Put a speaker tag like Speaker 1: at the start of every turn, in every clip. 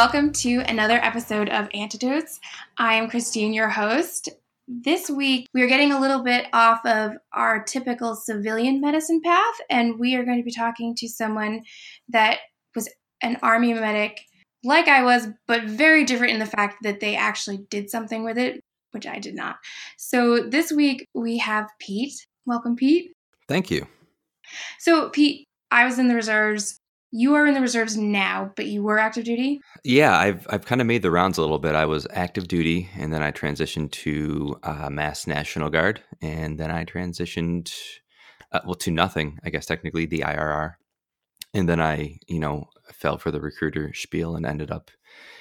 Speaker 1: Welcome to another episode of Antidotes. I am Christine, your host. This week, we are getting a little bit off of our typical civilian medicine path, and we are going to be talking to someone that was an Army medic, like I was, but very different in the fact that they actually did something with it, which I did not. So this week, we have Pete. Welcome, Pete.
Speaker 2: Thank you.
Speaker 1: So, Pete, I was in the reserves you are in the reserves now, but you were active duty.
Speaker 2: Yeah, I've I've kind of made the rounds a little bit. I was active duty, and then I transitioned to uh, Mass National Guard, and then I transitioned, uh, well, to nothing. I guess technically the IRR, and then I, you know, fell for the recruiter spiel and ended up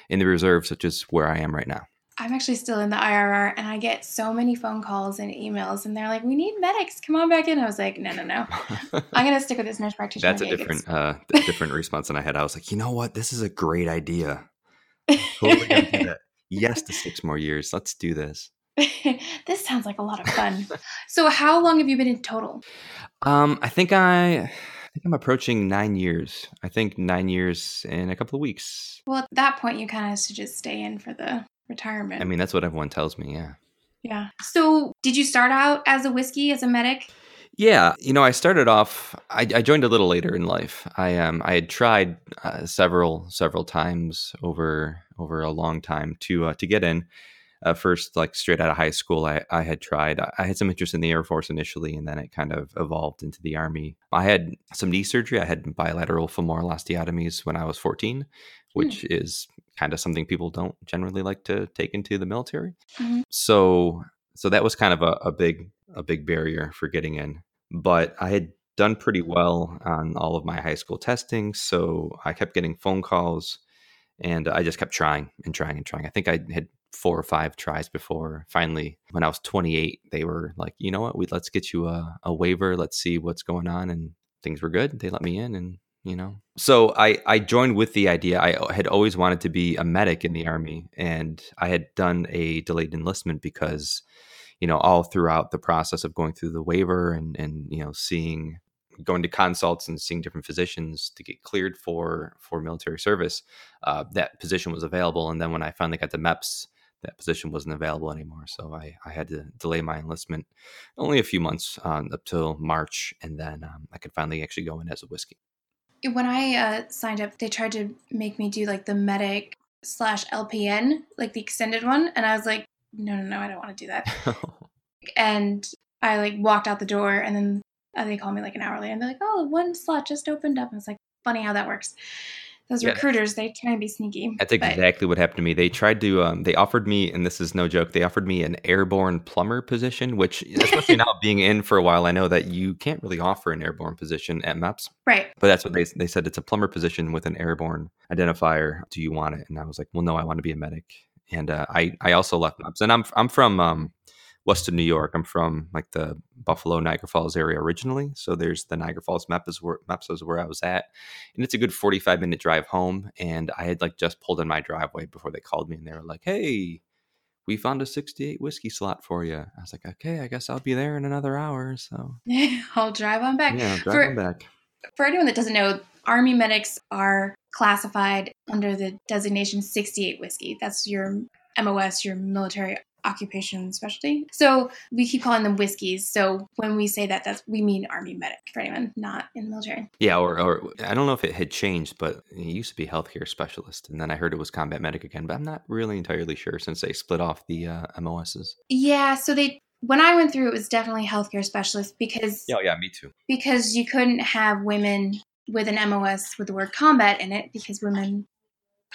Speaker 2: in the reserves, which is where I am right now.
Speaker 1: I'm actually still in the IRR and I get so many phone calls and emails and they're like, we need medics, come on back in. I was like, no, no, no. I'm going to stick with this nurse practitioner.
Speaker 2: That's a different, uh, different response than I had. I was like, you know what? This is a great idea. Totally yes to six more years. Let's do this.
Speaker 1: this sounds like a lot of fun. so how long have you been in total?
Speaker 2: Um, I think I, I think I'm approaching nine years. I think nine years in a couple of weeks.
Speaker 1: Well, at that point, you kind of should just stay in for the retirement.
Speaker 2: I mean, that's what everyone tells me. Yeah.
Speaker 1: Yeah. So, did you start out as a whiskey as a medic?
Speaker 2: Yeah, you know, I started off. I, I joined a little later in life. I um, I had tried uh, several several times over over a long time to uh, to get in. Uh, first, like straight out of high school, I, I had tried. I had some interest in the Air Force initially, and then it kind of evolved into the Army. I had some knee surgery. I had bilateral femoral osteotomies when I was 14, which mm. is kind of something people don't generally like to take into the military. Mm-hmm. So so that was kind of a, a big a big barrier for getting in. But I had done pretty well on all of my high school testing, so I kept getting phone calls and I just kept trying and trying and trying. I think I had four or five tries before finally when I was 28 they were like, "You know what? We let's get you a, a waiver. Let's see what's going on." And things were good. They let me in and you know? So i i joined with the idea. I had always wanted to be a medic in the army and i had done a delayed enlistment because you know all throughout the process of going through the waiver and and you know seeing going to consults and seeing different physicians to get cleared for for military service uh, that position was available and then when i finally got to meps that position wasn't available anymore. So i i had to delay my enlistment only a few months um, up till march and then um, i could finally actually go in as a whiskey
Speaker 1: when I uh, signed up, they tried to make me do like the medic slash LPN, like the extended one, and I was like, no, no, no, I don't want to do that. and I like walked out the door, and then uh, they called me like an hour later, and they're like, oh, one slot just opened up. And it's like funny how that works those yeah. recruiters they try and be sneaky
Speaker 2: that's but. exactly what happened to me. They tried to um, they offered me and this is no joke they offered me an airborne plumber position which especially now being in for a while i know that you can't really offer an airborne position at meps
Speaker 1: right.
Speaker 2: But that's what they, they said it's a plumber position with an airborne identifier. Do you want it? And i was like well no i want to be a medic. And uh, I, I also left meps and i'm, I'm from um, Western New York. I'm from like the Buffalo Niagara Falls area originally, so there's the Niagara Falls MEPS is where MEPS is where I was at, and it's a good 45 minute drive home. And I had like just pulled in my driveway before they called me, and they were like, "Hey, we found a 68 whiskey slot for you." I was like, "Okay, I guess I'll be there in another hour." So
Speaker 1: I'll drive on back.
Speaker 2: Yeah, drive for, on back.
Speaker 1: For anyone that doesn't know, Army medics are classified under the designation 68 whiskey. That's your MOS, your military occupation specialty. So we keep calling them whiskeys. So when we say that, that's we mean army medic for anyone not in the military.
Speaker 2: Yeah, or, or I don't know if it had changed, but it used to be healthcare specialist, and then I heard it was combat medic again. But I'm not really entirely sure since they split off the uh, MOSs.
Speaker 1: Yeah, so they when I went through, it was definitely healthcare specialist because.
Speaker 2: Oh yeah, me too.
Speaker 1: Because you couldn't have women with an MOS with the word combat in it because women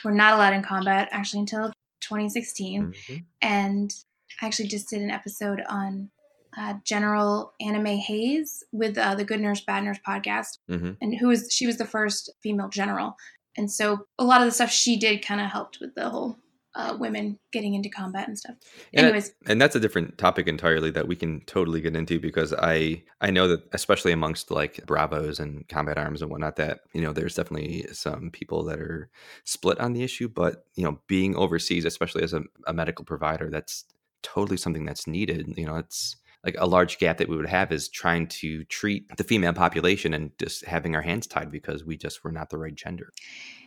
Speaker 1: were not allowed in combat actually until 2016. Mm-hmm. And I actually just did an episode on uh, General Anna Mae Hays with uh, the Good Nurse Bad Nurse podcast, mm-hmm. and who was she was the first female general, and so a lot of the stuff she did kind of helped with the whole uh, women getting into combat and stuff.
Speaker 2: And
Speaker 1: Anyways,
Speaker 2: and that's a different topic entirely that we can totally get into because I I know that especially amongst like bravos and combat arms and whatnot that you know there's definitely some people that are split on the issue, but you know being overseas, especially as a, a medical provider, that's totally something that's needed. You know, it's like a large gap that we would have is trying to treat the female population and just having our hands tied because we just were not the right gender.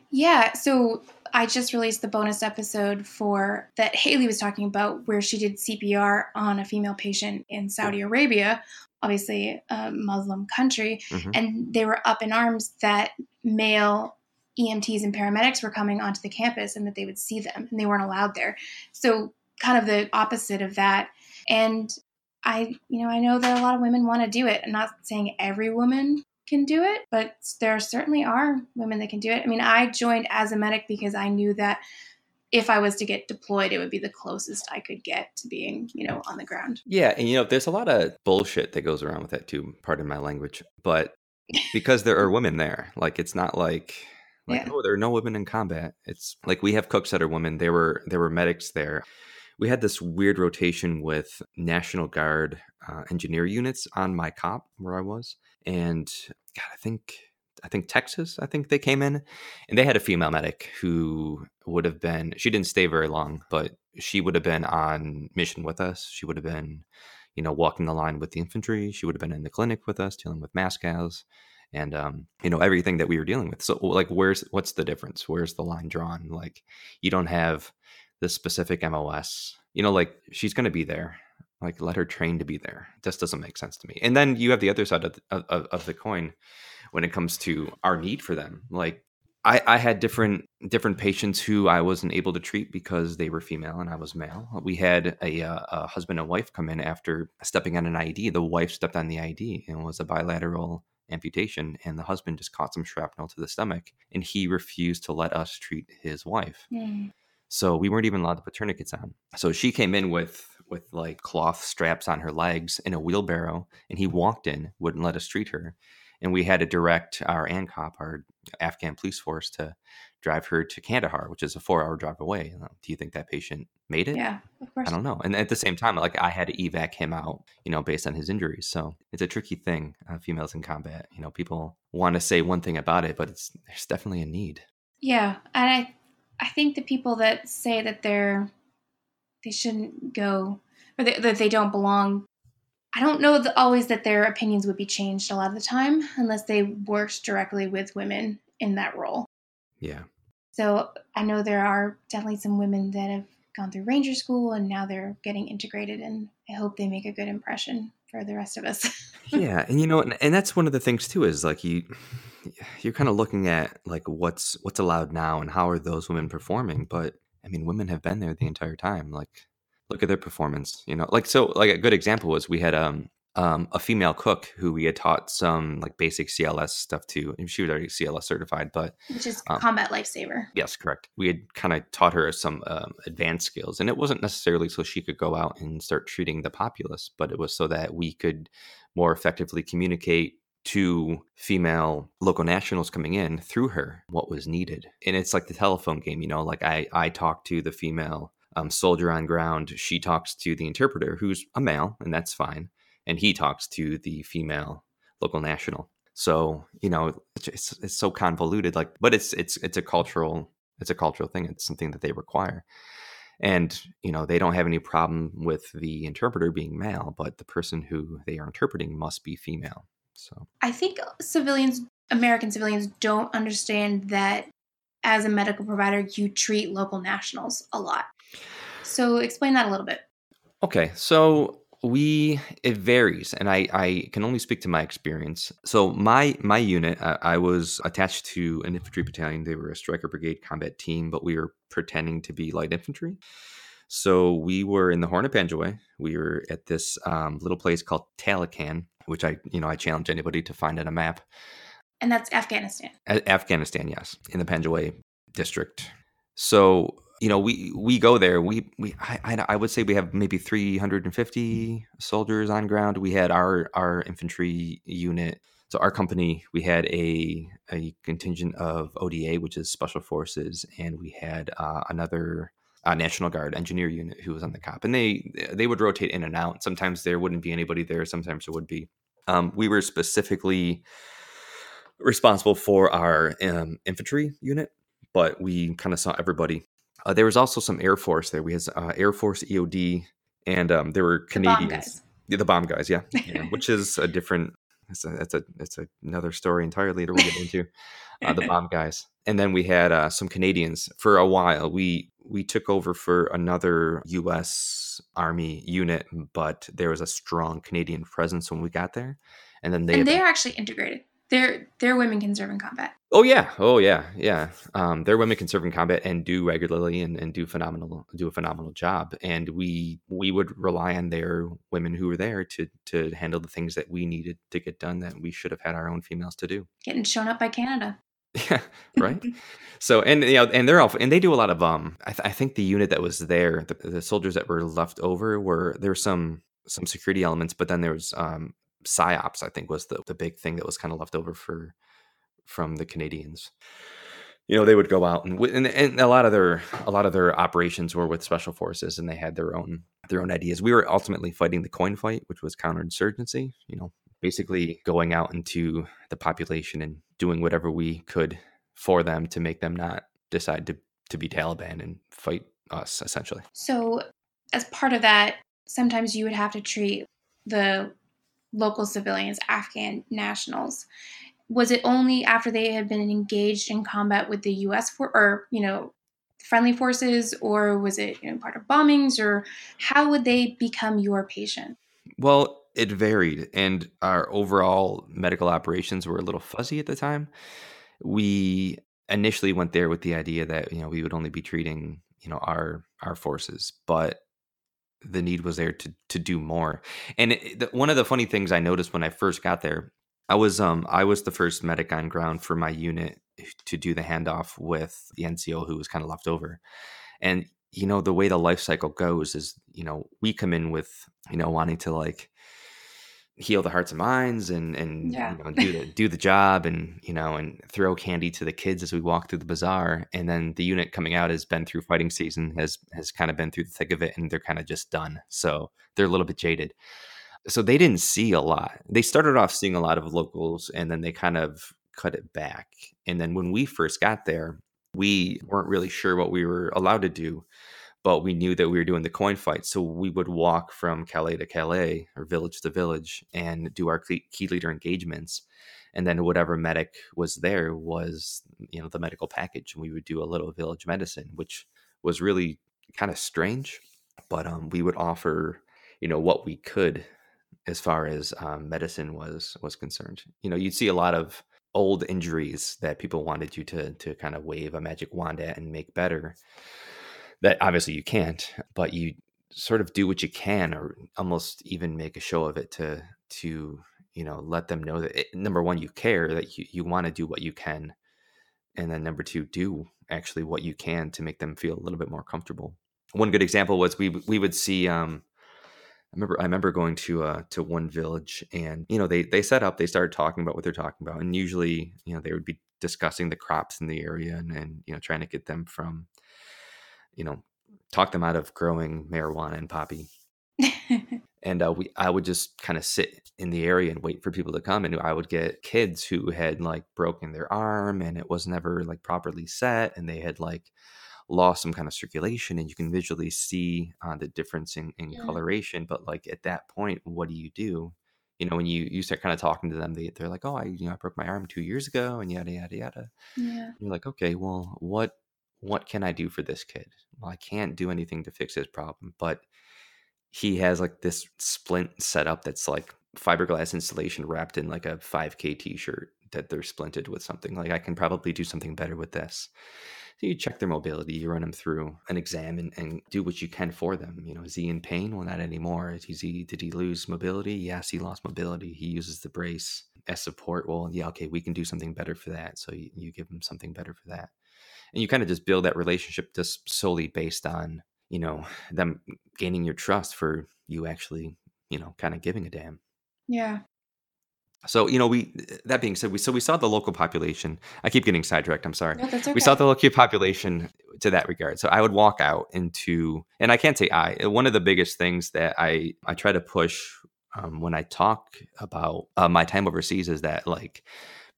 Speaker 1: Yeah, so I just released the bonus episode for that Haley was talking about where she did CPR on a female patient in Saudi Arabia, obviously a Muslim country, mm-hmm. and they were up in arms that male EMTs and paramedics were coming onto the campus and that they would see them and they weren't allowed there. So kind of the opposite of that. And I, you know, I know that a lot of women want to do it. I'm not saying every woman can do it, but there certainly are women that can do it. I mean, I joined as a medic because I knew that if I was to get deployed, it would be the closest I could get to being, you know, on the ground.
Speaker 2: Yeah, and you know, there's a lot of bullshit that goes around with that too. Pardon my language, but because there are women there, like it's not like like yeah. oh, there are no women in combat. It's like we have cooks that are women. There were there were medics there we had this weird rotation with National Guard uh, engineer units on my cop where I was, and God, I think I think Texas, I think they came in, and they had a female medic who would have been. She didn't stay very long, but she would have been on mission with us. She would have been, you know, walking the line with the infantry. She would have been in the clinic with us, dealing with MASCALs and um, you know everything that we were dealing with. So, like, where's what's the difference? Where's the line drawn? Like, you don't have this specific MOS. You know, like she's going to be there. Like let her train to be there. This doesn't make sense to me. And then you have the other side of the, of, of the coin when it comes to our need for them. Like I, I had different different patients who I wasn't able to treat because they were female and I was male. We had a, uh, a husband and wife come in after stepping on an IED. The wife stepped on the IED and was a bilateral amputation, and the husband just caught some shrapnel to the stomach, and he refused to let us treat his wife. Mm. So we weren't even allowed to put tourniquets on. So she came in with with like cloth straps on her legs in a wheelbarrow, and he walked in, wouldn't let us treat her, and we had to direct our ANCOP, our Afghan police force, to drive her to Kandahar, which is a four hour drive away. Do you think that patient made it?
Speaker 1: Yeah, of course.
Speaker 2: I don't know. And at the same time, like I had to evac him out, you know, based on his injuries. So it's a tricky thing, uh, females in combat. You know, people want to say one thing about it, but it's there's definitely a need.
Speaker 1: Yeah, and I I think the people that say that they're they shouldn't go or that, that they don't belong, I don't know that always that their opinions would be changed a lot of the time unless they worked directly with women in that role.
Speaker 2: Yeah.
Speaker 1: So I know there are definitely some women that have gone through ranger school and now they're getting integrated and I hope they make a good impression for the rest of us.
Speaker 2: yeah, and you know and, and that's one of the things too is like you you're kind of looking at like what's what's allowed now and how are those women performing but i mean women have been there the entire time like look at their performance you know like so like a good example was we had um um, a female cook who we had taught some like basic CLS stuff to. And she was already CLS certified, but
Speaker 1: which is um, combat lifesaver.
Speaker 2: Yes, correct. We had kind of taught her some um, advanced skills, and it wasn't necessarily so she could go out and start treating the populace, but it was so that we could more effectively communicate to female local nationals coming in through her what was needed. And it's like the telephone game, you know, like I, I talk to the female um, soldier on ground. She talks to the interpreter, who's a male, and that's fine. And he talks to the female local national. So, you know, it's, it's so convoluted, like, but it's, it's, it's a cultural, it's a cultural thing. It's something that they require and you know they don't have any problem with the interpreter being male but the person who they are interpreting must be female so.
Speaker 1: I think civilians, American civilians, don't understand that as a medical provider, you treat local nationals a lot. So explain that a little bit.
Speaker 2: Okay, so we it varies and i i can only speak to my experience. So my my unit I, I, was attached to an infantry battalion. They were a Stryker brigade combat team but we were pretending to be light infantry. So we were in the horn of panjwai we were at this um, little place called taloqan which I, you know, I challenge anybody to find on a map.
Speaker 1: And that's Afghanistan.
Speaker 2: A- Afghanistan, yes, in the Panjwai district. So you know, we we go there. We we I, I would say we have maybe 350 soldiers on ground. We had our our infantry unit. So our company, we had a a contingent of ODA, which is Special Forces, and we had uh, another uh, National Guard engineer unit who was on the cop, and they they would rotate in and out. Sometimes there wouldn't be anybody there. Sometimes there would be. Um, we were specifically responsible for our um, infantry unit, but we kind of saw everybody. Uh, there was also some Air Force there. We had uh, Air Force EOD, and um, there were Canadians. Yeah, the bomb guys, yeah, yeah which is a different. It's a it's a it's another story entirely that we'll get into. Uh, the bomb guys, and then we had uh, some Canadians for a while. We we took over for another U.S. Army unit, but there was a strong Canadian presence when we got there, and then they
Speaker 1: and they're actually integrated. They're they're women can serve in combat.
Speaker 2: Oh yeah, oh yeah, yeah. Um, they're women can serve in combat and do regularly and, and do phenomenal do a phenomenal job. And we we would rely on their women who were there to to handle the things that we needed to get done that we should have had our own females to do.
Speaker 1: Getting shown up by Canada.
Speaker 2: Yeah, right. so and you know, and they're all and they do a lot of um. I, th- I think the unit that was there, the, the soldiers that were left over, were there were some some security elements, but then there was um psyops. I think was the the big thing that was kind of left over for from the Canadians. You know, they would go out and, and and a lot of their a lot of their operations were with special forces, and they had their own their own ideas. We were ultimately fighting the coin fight, which was counterinsurgency. You know, basically going out into the population and doing whatever we could for them to make them not decide to to be Taliban and fight us essentially.
Speaker 1: So, as part of that, sometimes you would have to treat the local civilians, Afghan nationals. Was it only after they had been engaged in combat with the U.S. for, or you know, friendly forces, or was it you know, part of bombings, or how would they become your patient?
Speaker 2: Well, it varied, and our overall medical operations were a little fuzzy at the time. We initially went there with the idea that you know we would only be treating you know our our forces, but the need was there to to do more. And it, the, one of the funny things I noticed when I first got there, I was um I was the first medic on ground for my unit to do the handoff with the NCO who was kind of left over. And you know the way the life cycle goes is you know we come in with you know wanting to like heal the hearts and minds and and yeah. you know, do the do the job and you know and throw candy to the kids as we walk through the bazaar. And then the unit coming out has been through fighting season has has kind of been through the thick of it and they're kind of just done. So they're a little bit jaded. So they didn't see a lot. They started off seeing a lot of locals and then they kind of cut it back. And then when we first got there we weren't really sure what we were allowed to do but we knew that we were doing the coin fight. So we would walk from qalat to qalat or village to village and do our key leader engagements. And then whatever medic was there was, you know, the medical package. And we would do a little village medicine, which was really kind of strange. But um, we would offer, you know, what we could as far as um, medicine was was concerned. You know, you'd see a lot of old injuries that people wanted you to to kind of wave a magic wand at and make better that obviously you can't, but you sort of do what you can or almost even make a show of it to to you know let them know that it, number one you care that you, you want to do what you can and then number two do actually what you can to make them feel a little bit more comfortable. One good example was we we would see um I remember I remember going to uh to one village and you know they they set up they started talking about what they're talking about and usually you know they would be discussing the crops in the area and, and you know trying to get them from you know, talk them out of growing marijuana and poppy. and uh, we, I would just kind of sit in the area and wait for people to come. And I would get kids who had like broken their arm and it was never like properly set, and they had like lost some kind of circulation, and you can visually see uh, the difference in, in yeah. coloration. But like at that point, what do you do? You know, when you you start kind of talking to them, they they're like, "Oh, I you know I broke my arm two years ago," and yada yada yada. Yeah. You're like, okay, well, what what can I do for this kid? Well, I can't do anything to fix his problem, but he has like this splint setup that's like fiberglass insulation wrapped in like a 5K t shirt that they're splinted with something. Like, I can probably do something better with this. So you check their mobility, you run them through an exam and, and do what you can for them. You know, is he in pain? Well, not anymore. Is he, did he lose mobility? Yes, he lost mobility. He uses the brace as support. Well, yeah, okay, we can do something better for that. So you, you give him something better for that and you kind of just build that relationship just solely based on you know them gaining your trust for you actually you know kind of giving a damn.
Speaker 1: Yeah.
Speaker 2: So you know we that being said we so we saw the local population i keep getting sidetracked i'm sorry.
Speaker 1: No, okay.
Speaker 2: we saw the local population to that regard so i would walk out into and i can't say i one of the biggest things that i i try to push um, when i talk about uh, my time overseas is that like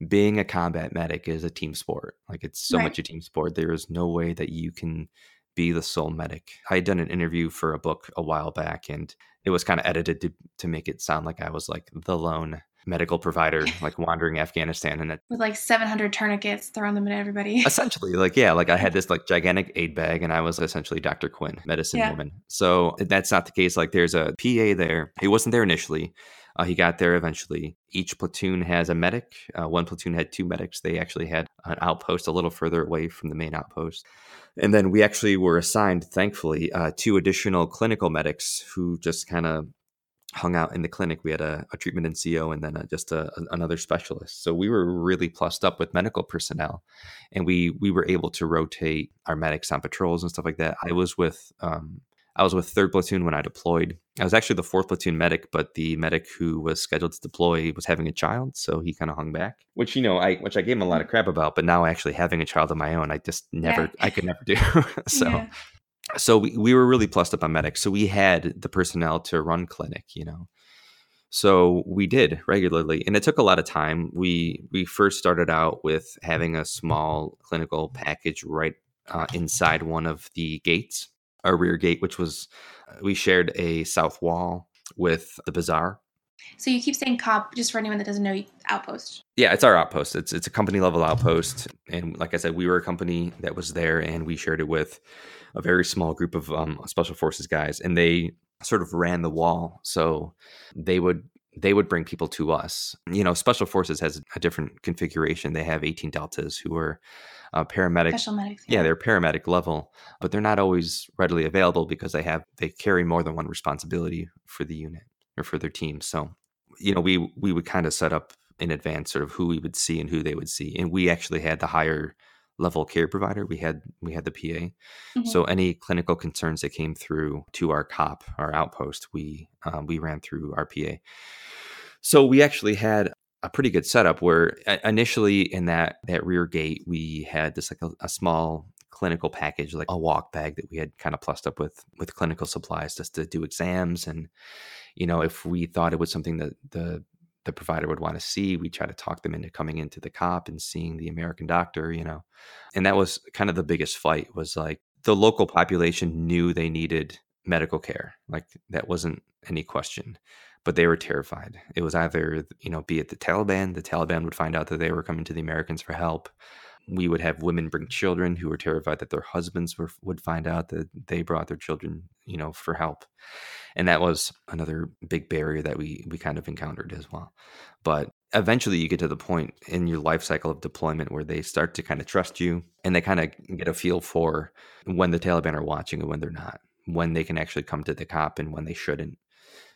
Speaker 2: being a combat medic is a team sport. Like it's so right. much a team sport. There is no way that you can be the sole medic. I had done an interview for a book a while back, and it was kind of edited to, to make it sound like I was like the lone medical provider like wandering Afghanistan and it
Speaker 1: with like 700 tourniquets throwing them at everybody.
Speaker 2: essentially like yeah, like I had this like gigantic aid bag and I was essentially Dr. Quinn, medicine yeah. woman. So that's not the case like there's a PA there. He wasn't there initially. Uh, he got there eventually. Each platoon has a medic. Uh, one platoon had two medics. They actually had an outpost a little further away from the main outpost. And then we actually were assigned, thankfully, uh, two additional clinical medics who just kind of hung out in the clinic. We had a, a treatment NCO and then a, just a, another specialist. So we were really plussed up with medical personnel, and we we were able to rotate our medics on patrols and stuff like that. I was with um, I was with third platoon when I deployed. I was actually the fourth platoon medic, but the medic who was scheduled to deploy was having a child, so he kind of hung back. Which you know, I which I gave him a lot of crap about, but now actually having a child of my own, I just never, yeah. I could never do. so. Yeah so we, we were really plussed up on medics. So we had the personnel to run clinic, you know. So we did regularly, and it took a lot of time. We we first started out with having a small clinical package right uh, inside one of the gates, our rear gate, which was uh, we shared a south wall with the bazaar.
Speaker 1: So you keep saying cop just for anyone that doesn't know outpost.
Speaker 2: Yeah, it's our outpost. It's it's a company level outpost, and like I said, we were a company that was there, and we shared it with a very small group of um, special forces guys, and they sort of ran the wall. So they would they would bring people to us. You know, special forces has a different configuration. They have 18 deltas who are uh, paramedic.
Speaker 1: Special medics.
Speaker 2: Yeah. yeah, they're paramedic level, but they're not always readily available because they have they carry more than one responsibility for the unit or for their team. So, you know, we we would kind of set up in advance sort of who we would see and who they would see, and we actually had the higher level care provider. We had we had the PA. Mm-hmm. So any clinical concerns that came through to our COP, our outpost, we um, we ran through our PA. So we actually had a pretty good setup where initially in that that rear gate we had this like a, a small clinical package like a walk bag that we had kind of plussed up with with clinical supplies just to do exams and you know if we thought it was something that the the provider would want to see. We try to talk them into coming into the cop and seeing the American doctor, you know. And that was kind of the biggest fight was like the local population knew they needed medical care. Like that wasn't any question. But they were terrified. It was either, you know, be it the Taliban, the Taliban would find out that they were coming to the Americans for help. We would have women bring children who were terrified that their husbands were, would find out that they brought their children, you know, for help. And that was another big barrier that we we kind of encountered as well. But eventually you get to the point in your life cycle of deployment where they start to kind of trust you and they kind of get a feel for when the taliban are watching and when they're not when they can actually come to the cop and when they shouldn't.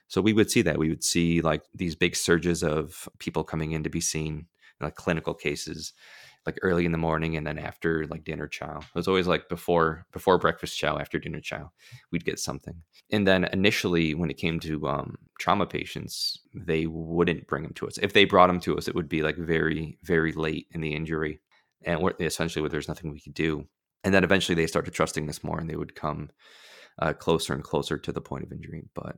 Speaker 2: So we would see that. We would see like these big surges of people coming in to be seen like clinical cases like early in the morning and then after like dinner chow. It was always like before before breakfast chow, after dinner chow, we'd get something. And then initially, when it came to um, trauma patients, they wouldn't bring them to us. If they brought them to us, it would be like very very late in the injury, and essentially, where there's nothing we could do. And then eventually, they started trusting us more, and they would come uh, closer and closer to the point of injury. But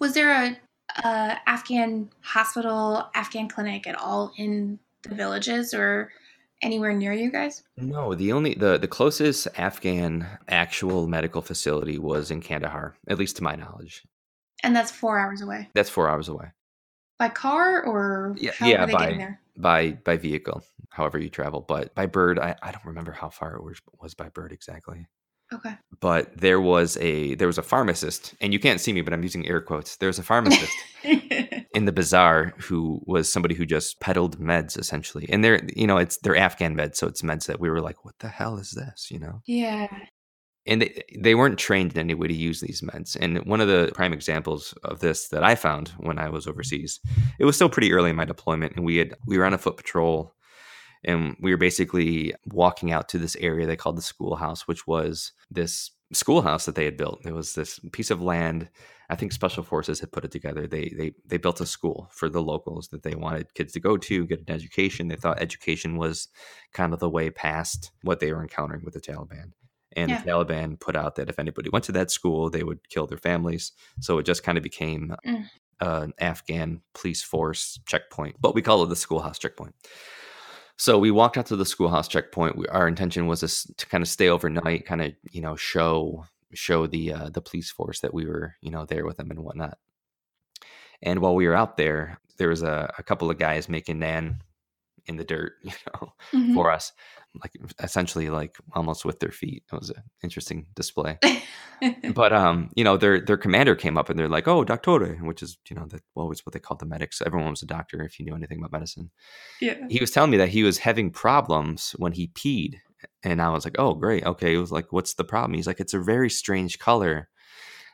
Speaker 1: was there a, a Afghan hospital, Afghan clinic at all in the villages, or anywhere near you guys?
Speaker 2: No, the only the the closest Afghan actual medical facility was in Kandahar, at least to my knowledge.
Speaker 1: And that's four hours away.
Speaker 2: That's four hours away.
Speaker 1: By car or
Speaker 2: yeah, yeah by by by vehicle, however you travel. But by bird, I, I don't remember how far it was was by bird exactly.
Speaker 1: Okay.
Speaker 2: But there was a there was a pharmacist, and you can't see me, but I'm using air quotes. There was a pharmacist in the bazaar who was somebody who just peddled meds essentially. And they're you know, it's they're Afghan meds, so it's meds that we were like, what the hell is this? You know?
Speaker 1: Yeah.
Speaker 2: And they, they weren't trained in any way to use these meds. And one of the prime examples of this that I found when I was overseas, it was still pretty early in my deployment, and we had we were on a foot patrol and we were basically walking out to this area they called the schoolhouse, which was this schoolhouse that they had built. It was this piece of land. I think special forces had put it together. They they they built a school for the locals that they wanted kids to go to, get an education. They thought education was kind of the way past what they were encountering with the Taliban. And yeah. the Taliban put out that if anybody went to that school, they would kill their families. So it just kind of became mm. an Afghan police force checkpoint. But we call it the schoolhouse checkpoint. So we walked out to the schoolhouse checkpoint. We, our intention was to, to kind of stay overnight, kind of you know show show the uh, the police force that we were you know there with them and whatnot. And while we were out there, there was a, a couple of guys making nan in the dirt, you know, mm-hmm. for us, like essentially like almost with their feet. It was an interesting display. but um, you know, their their commander came up and they're like, "Oh, doctore," which is you know that always what they called the medics. Everyone was a doctor if you knew anything about medicine.
Speaker 1: Yeah.
Speaker 2: He was telling me that he was having problems when he peed, and I was like, "Oh, great, okay." It was like, "What's the problem?" He's like, "It's a very strange color."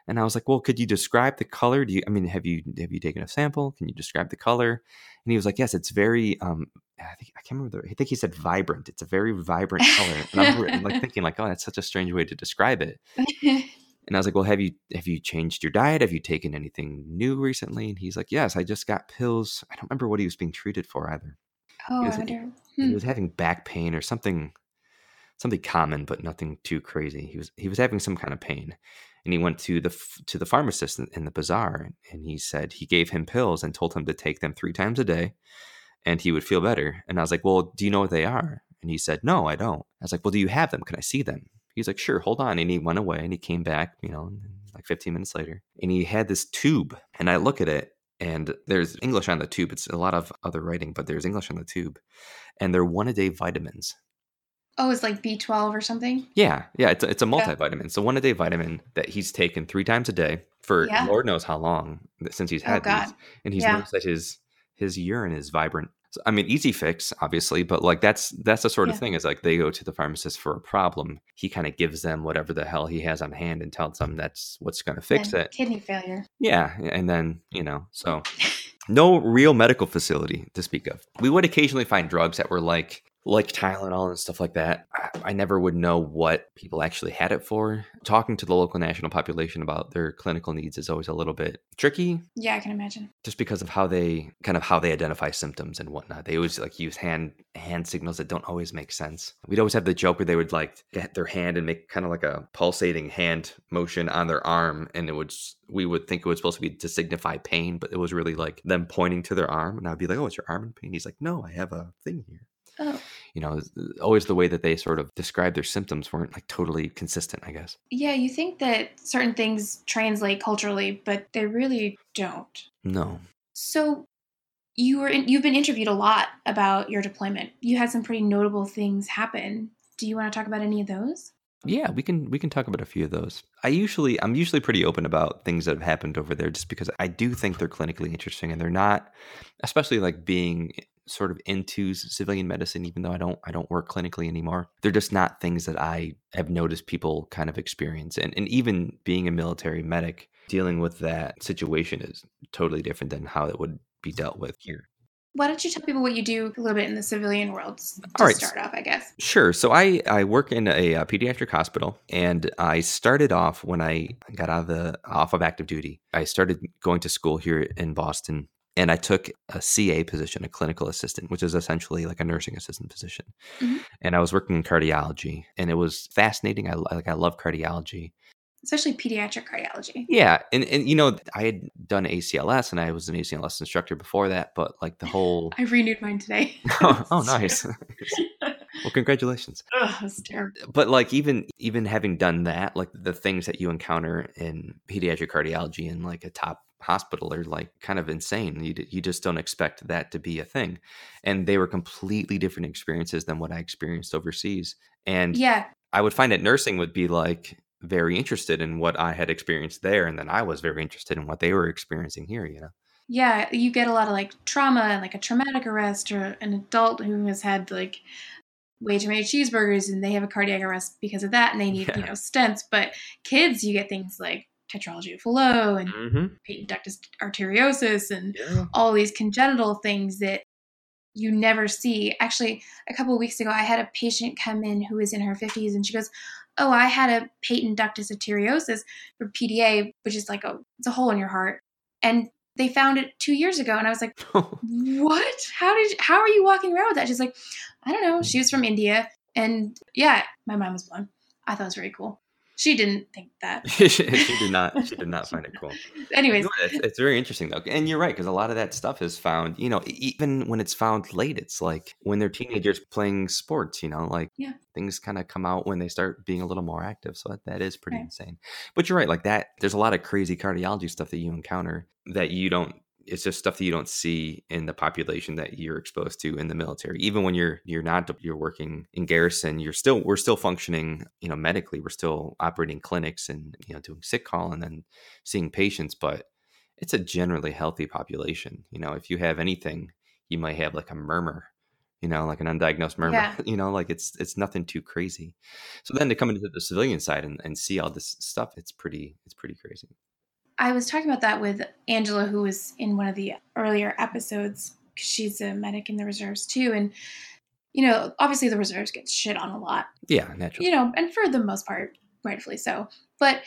Speaker 2: And I was like, "Well, could you describe the color? Do you? I mean, have you have you taken a sample? Can you describe the color?" And he was like, "Yes, it's very. Um, I think I can't remember. The, I think he said vibrant. It's a very vibrant color." And I'm like thinking, like, "Oh, that's such a strange way to describe it." and I was like, "Well, have you have you changed your diet? Have you taken anything new recently?" And he's like, "Yes, I just got pills. I don't remember what he was being treated for either.
Speaker 1: Oh,
Speaker 2: he was,
Speaker 1: I wonder.
Speaker 2: He
Speaker 1: Hmm.
Speaker 2: was having back pain or something." Something common, but nothing too crazy. He was he was having some kind of pain, and he went to the to the pharmacist in, the bazaar and he said he gave him pills and told him to take them three times a day and he would feel better. And i was like well do you know what they are? And he said no i don't. I was like well do you have them? Can i see them? He's like sure hold on. And he went away and he came back you know like 15 minutes later and he had this tube and i look at it and there's english on the tube. It's a lot of other writing but there's english on the tube and they're one a day vitamins
Speaker 1: Oh, it's like B12 or something.
Speaker 2: yeah, yeah, it's a, it's a multivitamin. So one a day vitamin that he's taken three times a day for
Speaker 1: Yeah.
Speaker 2: Lord knows how long since he's
Speaker 1: Oh,
Speaker 2: had
Speaker 1: God.
Speaker 2: these, and he's
Speaker 1: Yeah.
Speaker 2: noticed that his his urine is vibrant. So, I mean, easy fix, obviously, but like that's that's the sort of thing. Is like they go to the pharmacist for a problem. He kind of gives them whatever the hell he has on hand and tells them that's what's going to fix
Speaker 1: And
Speaker 2: it.
Speaker 1: Kidney failure.
Speaker 2: Yeah, and then you know, so no real medical facility to speak of. We would occasionally find drugs that were like like Tylenol and stuff like that. I, I never would know what people actually had it for. Talking to the local national population about their clinical needs is always a little bit tricky,
Speaker 1: Yeah, I can imagine.
Speaker 2: just because of how they kind of how they identify symptoms and whatnot. They always like use hand hand signals that don't always make sense. We'd always have the joke where they would like get their hand and make kind of like a pulsating hand motion on their arm, and it would we would think it was supposed to be to signify pain, but it was really like them pointing to their arm, and I'd be like, "Oh, it's your arm in pain?" He's like, "No, I have a thing here."
Speaker 1: Oh,
Speaker 2: You know, always the way that they sort of describe their symptoms weren't like totally consistent. I guess.
Speaker 1: yeah. You think that certain things translate culturally, but they really don't.
Speaker 2: No.
Speaker 1: So, you were in, you've been interviewed a lot about your deployment. You had some pretty notable things happen. Do you want to talk about any of those?
Speaker 2: Yeah, we can we can talk about a few of those. I usually I'm usually pretty open about things that have happened over there just because I do think they're clinically interesting and they're not especially like being sort of into civilian medicine even though I don't I don't work clinically anymore. They're just not things that I have noticed people kind of experience and and even being a military medic dealing with that situation is totally different than how it would be dealt with here.
Speaker 1: Why don't you tell people what you do a little bit in the civilian world to
Speaker 2: All right.
Speaker 1: start off, I guess?
Speaker 2: Sure. So I, I work in a, uh pediatric hospital, and I started off when I got out of the off of active duty. I started going to school here in Boston, and I took a CA position, a clinical assistant, which is essentially like a nursing assistant position.
Speaker 1: Mhm.
Speaker 2: And I was working in cardiology, and it was fascinating. I like I love cardiology.
Speaker 1: Especially pediatric cardiology.
Speaker 2: Yeah, and and you know I had done ACLS, and I was an ACLS instructor before that, but like the whole
Speaker 1: I renewed mine today.
Speaker 2: Oh, oh nice. well, congratulations.
Speaker 1: Ugh, it's terrible.
Speaker 2: but like even even having done that like the things that you encounter in pediatric cardiology in like a top hospital are like kind of insane you, d- you just don't expect that to be a thing and they were completely different experiences than what i experienced overseas and
Speaker 1: Yeah,
Speaker 2: i would find that nursing would be like very interested in what i had experienced there and then i was very interested in what they were experiencing here you know
Speaker 1: yeah. You get a lot of like trauma and like a traumatic arrest or an adult who has had like way too many cheeseburgers and they have a cardiac arrest because of that and they need, you know, stents. But kids, you get things like tetralogy of Fallot and
Speaker 2: mm-hmm.
Speaker 1: patent ductus arteriosus and
Speaker 2: yeah
Speaker 1: all these congenital things that you never see. Actually, a couple of weeks ago, I had a patient come in who was in her 50s and she goes, Oh, I had a patent ductus arteriosus for PDA, which is like a, it's a hole in your heart. And they found it two years ago. And I was like, oh. What? How did, You, how are you walking around with that? She's like, I don't know. She was from India. And yeah, my mind was blown. I thought it was very cool. She didn't think that.
Speaker 2: she, did not. She did not find it cool.
Speaker 1: Anyways,
Speaker 2: it's, it's, very interesting though, and you're right because a lot of that stuff is found. You know, even when it's found late, it's like when they're teenagers playing sports. You know, like
Speaker 1: yeah.
Speaker 2: things kind of come out when they start being a little more active. So that, that is pretty right. insane. But you're right, like that. There's a lot of crazy cardiology stuff that you encounter that you don't it's just stuff that you don't see in the population that you're exposed to in the military. Even when you're you're not you're working in garrison you're still we're still functioning you know medically. We're still operating clinics and you know doing sick call and then seeing patients but it's a generally healthy population. You know if you have anything you might have like a murmur you know like an undiagnosed murmur yeah. you know like it's it's nothing too crazy. So then to come into the civilian side and, and see all this stuff it's pretty it's pretty crazy
Speaker 1: I was talking about that with Angela, who was in one of the earlier episodes. She's a medic in the reserves too, and you know, obviously the reserves get shit on a lot.
Speaker 2: Yeah, naturally.
Speaker 1: You know, and for the most part, rightfully so. But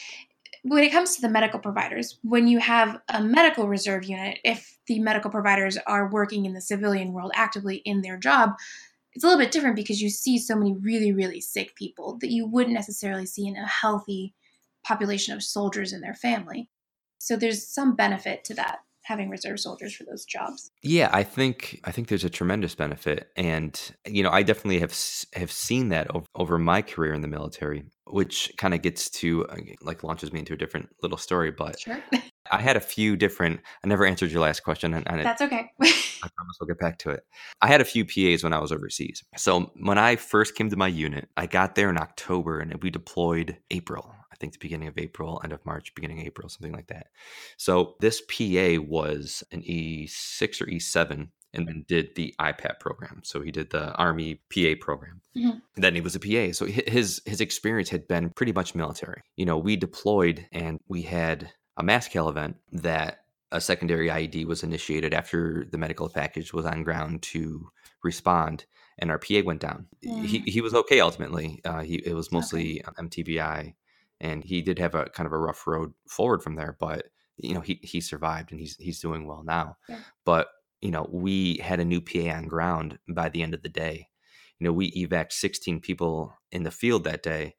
Speaker 1: when it comes to the medical providers, when you have a medical reserve unit, if the medical providers are working in the civilian world actively in their job, it's a little bit different because you see so many really, really sick people that you wouldn't necessarily see in a healthy population of soldiers and their family. So there's some benefit to that having reserve soldiers for those jobs.
Speaker 2: Yeah, I think I think there's a tremendous benefit, and you know, I definitely have have seen that over, over my career in the military, which kind of gets to uh, like launches me into a different little story. But
Speaker 1: sure.
Speaker 2: I had a few different. I never answered your last question, and, and
Speaker 1: that's okay.
Speaker 2: I promise we'll get back to it. I had a few PAs when I was overseas. So when I first came to my unit, I got there in October, and we deployed April think the beginning of April, end of March, beginning of April, something like that. So this PA was an E6 or E7 and then did the IPAP program. So he did the Army PA program. Mm-hmm. Then he was a PA. So his his experience had been pretty much military. You know, we deployed and we had a mass MASCAL event that a secondary IED was initiated after the medical package was on ground to respond, and our PA went down. Mm. He he was okay ultimately. Uh, he it was mostly okay. MTBI and he did have a kind of a rough road forward from there but you know he he survived and he's he's doing well now. Yeah. but you know we had a new pa on ground by the end of the day. You know we evac 16 people in the field that day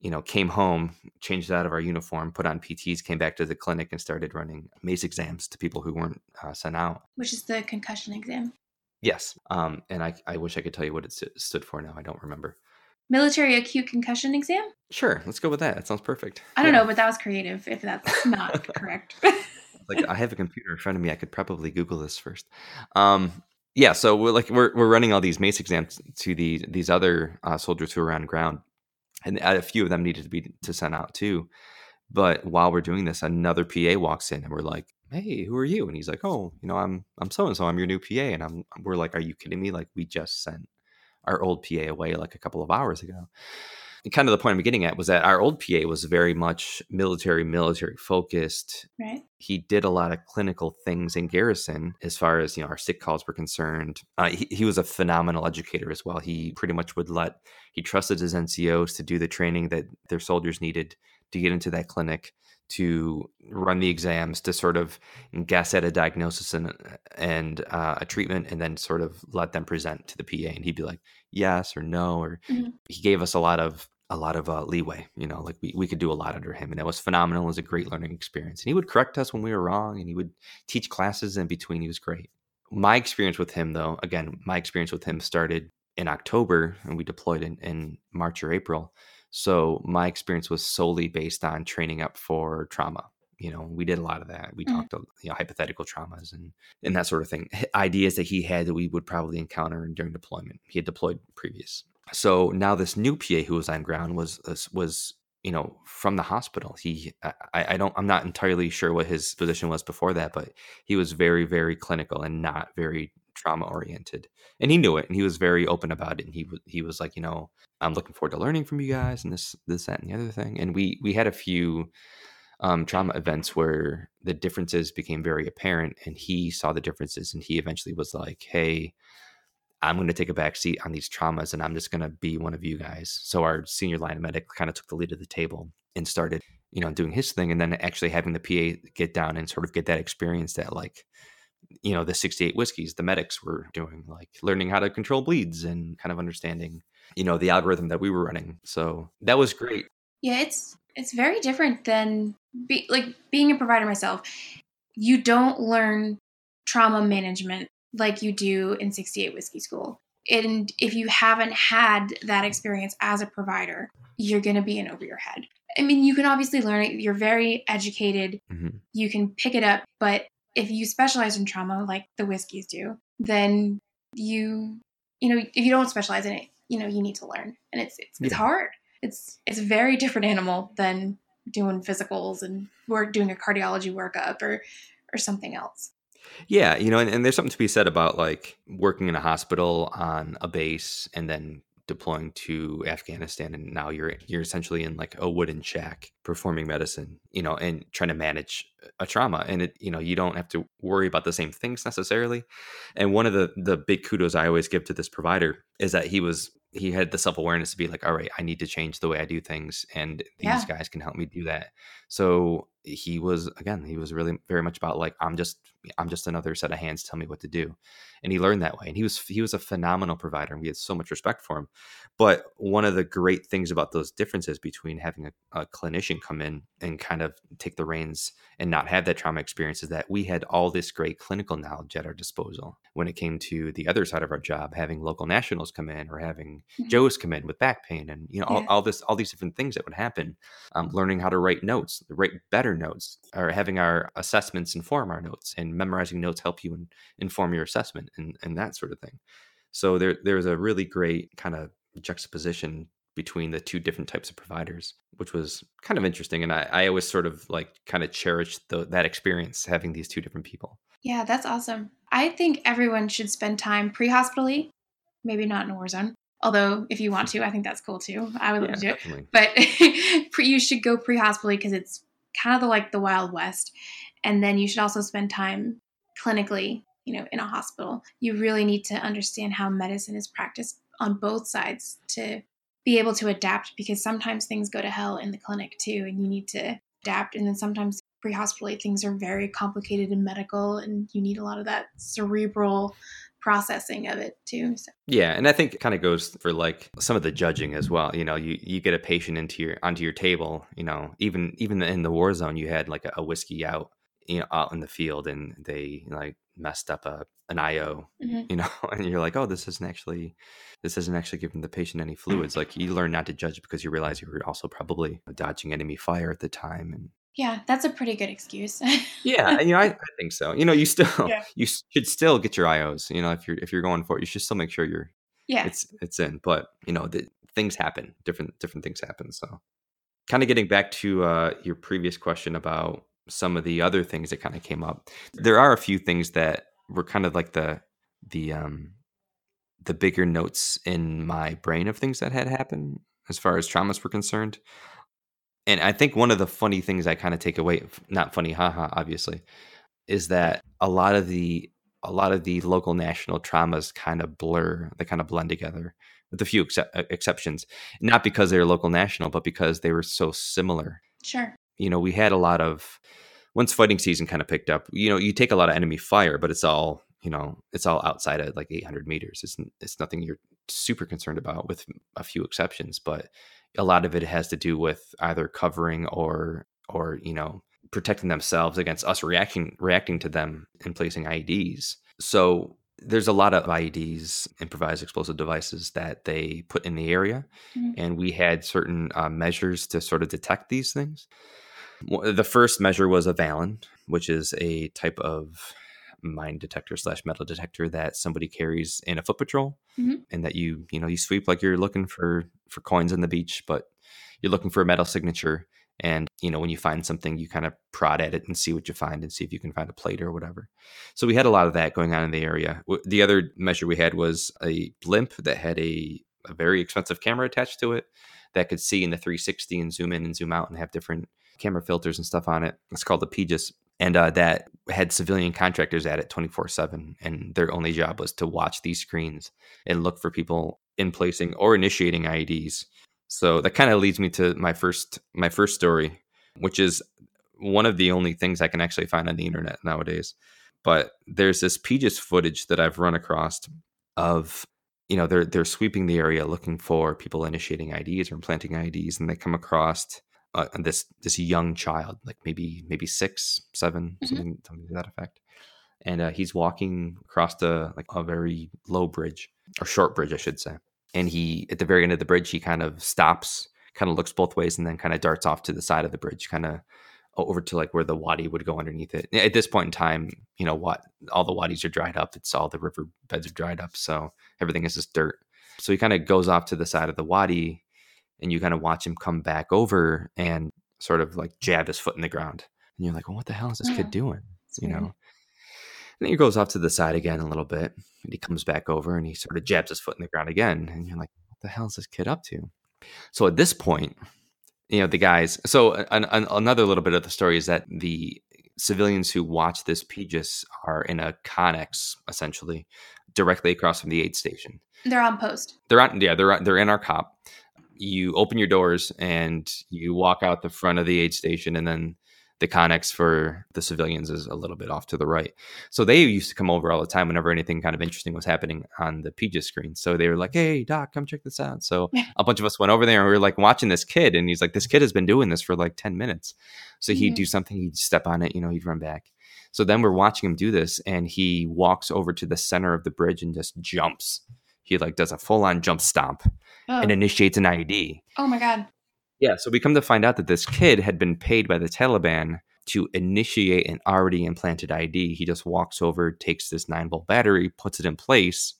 Speaker 2: you know came home changed out of our uniform put on pts came back to the clinic and started running mace exams to people who weren't uh, sent out.
Speaker 1: Which is the concussion exam?
Speaker 2: Yes um, and I, I wish i could tell you what it stood for now i don't remember
Speaker 1: military acute concussion exam?
Speaker 2: Sure, let's go with that. That sounds perfect.
Speaker 1: I don't yeah. know, but that was creative if that's not correct.
Speaker 2: like I have a computer in front of me. I could probably Google this first. Um, yeah, so we're like we're we're running all these mace exams to the these other uh, soldiers who are on ground, and a few of them needed to be to send out too. But while we're doing this, another PA walks in, and we're like, "Hey, who are you?" And he's like, "Oh, you know, I'm I'm so and so. I'm your new PA." And I'm we're like, "Are you kidding me? Like, we just sent our old PA away like a couple of hours ago. And kind of the point I'm getting at was that our old PA was very much military, military focused.
Speaker 1: Right.
Speaker 2: He did a lot of clinical things in garrison as far as, you know, our sick calls were concerned. Uh, he, he was a phenomenal educator as well. He pretty much would let, he trusted his NCOs to do the training that their soldiers needed to get into that clinic to run the exams to sort of guess at a diagnosis and and uh, a treatment and then sort of let them present to the PA and he'd be like yes or no or mm-hmm. he gave us a lot of a lot of uh, leeway you know like we, we could do a lot under him and that was phenomenal. It was a great learning experience and he would correct us when we were wrong and he would teach classes in between. He was great. My experience with him though again my experience with him started in october and we deployed in, in march or april so my experience was solely based on training up for trauma. You know, we did a lot of that. We mm-hmm. talked, you know, hypothetical traumas and and that sort of thing. Ideas that he had that we would probably encounter during deployment. He had deployed previous. So now this new PA who was on ground was was you know from the hospital. He I, I don't I'm not entirely sure what his position was before that, but he was very very clinical and not very trauma oriented and he knew it and he was very open about it and he he was like you know i'm looking forward to learning from you guys and this this that and the other thing and we we had a few um, trauma events where the differences became very apparent and he saw the differences and he eventually was like hey i'm going to take a back seat on these traumas and i'm just going to be one of you guys. So our senior line medic kind of took the lead of the table and started you know doing his thing and then actually having the pa get down and sort of get that experience that like you know the 68 whiskeys the medics were doing like learning how to control bleeds and kind of understanding you know the algorithm that we were running so that was great
Speaker 1: Yeah, it's it's very different than be, like being a provider myself. You don't learn trauma management like you do in 68 Whiskey School. And if you haven't had that experience as a provider, you're going to be in over your head. I mean, you can obviously learn it. You're very educated. Mm-hmm. You can pick it up. But if you specialize in trauma like the whiskeys do, then you, you know, if you don't specialize in it, you know, you need to learn. And it's, it's, yeah. it's hard. It's, it's a very different animal than doing physicals and work, doing a cardiology workup or, or something else.
Speaker 2: Yeah, you know, and, and, there's something to be said about like working in a hospital on a base and then deploying to Afghanistan and now you're you're essentially in like a wooden shack performing medicine, you know, and trying to manage a trauma and it you know, you don't have to worry about the same things necessarily. And one of the the big kudos I always give to this provider is that he was he had the self-awareness to be like, all right, I need to change the way I do things and these yeah. guys can help me do that. So he was again he was really very much about like i'm just i'm just another set of hands tell me what to do and he learned that way and he was he was a phenomenal provider and we had so much respect for him but one of the great things about those differences between having a, a clinician come in and kind of take the reins and not have that trauma experience is that we had all this great clinical knowledge at our disposal when it came to the other side of our job having local come in or having mm-hmm. joes come in with back pain and you know yeah. all, all, this all these different things that would happen um, learning how to write notes write better notes or having our assessments inform our notes and memorizing notes help you and inform your assessment and, and that sort of thing so there there's a really great kind of juxtaposition between the two different types of providers, which was kind of interesting. And I, I always sort of like kind of cherished the, that experience having these two different people.
Speaker 1: Yeah, that's awesome. I think everyone should spend time pre hospitally, maybe not in a war zone. Although, if you want to, I think that's cool too. I would love yeah, to do it. But you should go pre hospitally because it's kind of the, like the Wild West. And then you should also spend time clinically, you know, in a hospital. You really need to understand how medicine is practiced on both sides to be able to adapt because sometimes things go to hell in the clinic too and you need to adapt and then sometimes pre-hospitally things are very complicated and medical and you need a lot of that cerebral processing of it too so.
Speaker 2: yeah and i think it kind of goes for like some of the judging as well you know you you get a patient into your onto your table you know even even in the war zone you had like a, a whiskey out you know out in the field and they like messed up a an IO, mm-hmm. you know, and you're like, oh, this isn't actually this isn't actually giving the patient any fluids. Like you learn not to judge because you realize you were also probably dodging enemy fire at the time and
Speaker 1: yeah, that's a pretty good excuse.
Speaker 2: yeah, you know, I, I, think so. You know, you still yeah. you should still get your IOs. You know, if you're if you're going for it, you should still make sure you're
Speaker 1: yeah
Speaker 2: it's it's in. But you know, the, things happen. Different different things happen. So, kind of getting back to uh, your previous question about some of the other things that kind of came up. There are a few things that were kind of like the the um the bigger notes in my brain of things that had happened as far as traumas were concerned. And I think one of the funny things I kind of take away, not funny, haha, obviously, is that a lot of the a lot of the local national traumas kind of blur, they kind of blend together, with a few uh, exceptions. Not because they're local national, but because they were so similar.
Speaker 1: Sure
Speaker 2: you know, we had a lot of once fighting season kind of picked up. You know, you take a lot of enemy fire, but it's all you know, it's all outside of like 800 meters. It's it's nothing you're super concerned about, with a few exceptions. But a lot of it has to do with either covering or or you know protecting themselves against us reacting reacting to them and placing IEDs. So there's a lot of IEDs, improvised explosive devices, that they put in the area, mm-hmm. and we had certain uh, measures to sort of detect these things. The first measure was a Vallon, which is a type of mine detector slash metal detector that somebody carries in a foot patrol, mm-hmm. and that you you know you sweep like you're looking for for coins on the beach, but you're looking for a metal signature. And you know when you find something, you kind of prod at it and see what you find, and see if you can find a plate or whatever. So we had a lot of that going on in the area. The other measure we had was a blimp that had a, a very expensive camera attached to it that could see in the 360 and zoom in and zoom out and have different camera filters and stuff on it. It's called the PGIS. And uh, that had civilian contractors at it 24 7. And their only job was to watch these screens and look for people in placing or initiating IEDs. So that kind of leads me to my first my first story, which is one of the only things I can actually find on the internet nowadays. But there's this PGIS footage that I've run across of you know they're they're sweeping the area looking for people initiating IDs or implanting IDs, and they come across uh, this this young child, like maybe maybe six, seven, mm-hmm. something, something to that effect, and uh, he's walking across the like a very low bridge or short bridge, I should say. And he at the very end of the bridge, he kind of stops, kind of looks both ways, and then kind of darts off to the side of the bridge, kind of over to like where the wadi would go underneath it. At this point in time, you know what, all the wadis are dried up. It's all the river beds are dried up, so everything is just dirt. So he kind of goes off to the side of the wadi, and you kind of watch him come back over and sort of like jab his foot in the ground, and you're like, well, what the hell is this kid doing? You know. And then he goes off to the side again a little bit, and he comes back over and he sort of jabs his foot in the ground again, and you're like, what the hell is this kid up to? So at this point, you know the guys so an, an, another little bit of the story is that the civilians who watch this PGIS are in a connex essentially directly across from the aid station
Speaker 1: they're on post
Speaker 2: they're on yeah they're they're in our COP you open your doors and you walk out the front of the aid station and then the connex for the civilians is a little bit off to the right. So they used to come over all the time whenever anything kind of interesting was happening on the PGIS screen. So they were like, "Hey, doc, come check this out." So a bunch of us went over there and we were like watching this kid, and he's like, "This kid has been doing this for like ten minutes." So he'd mm-hmm. do something, he'd step on it, you know, he'd run back. So then we're watching him do this, and he walks over to the center of the bridge and just jumps. He like does a full on jump stomp oh. and initiates an IED.
Speaker 1: Oh my god!
Speaker 2: Yeah, so we come to find out that this kid had been paid by the Taliban to initiate an already implanted ID. He just walks over, takes this nine volt battery, puts it in place,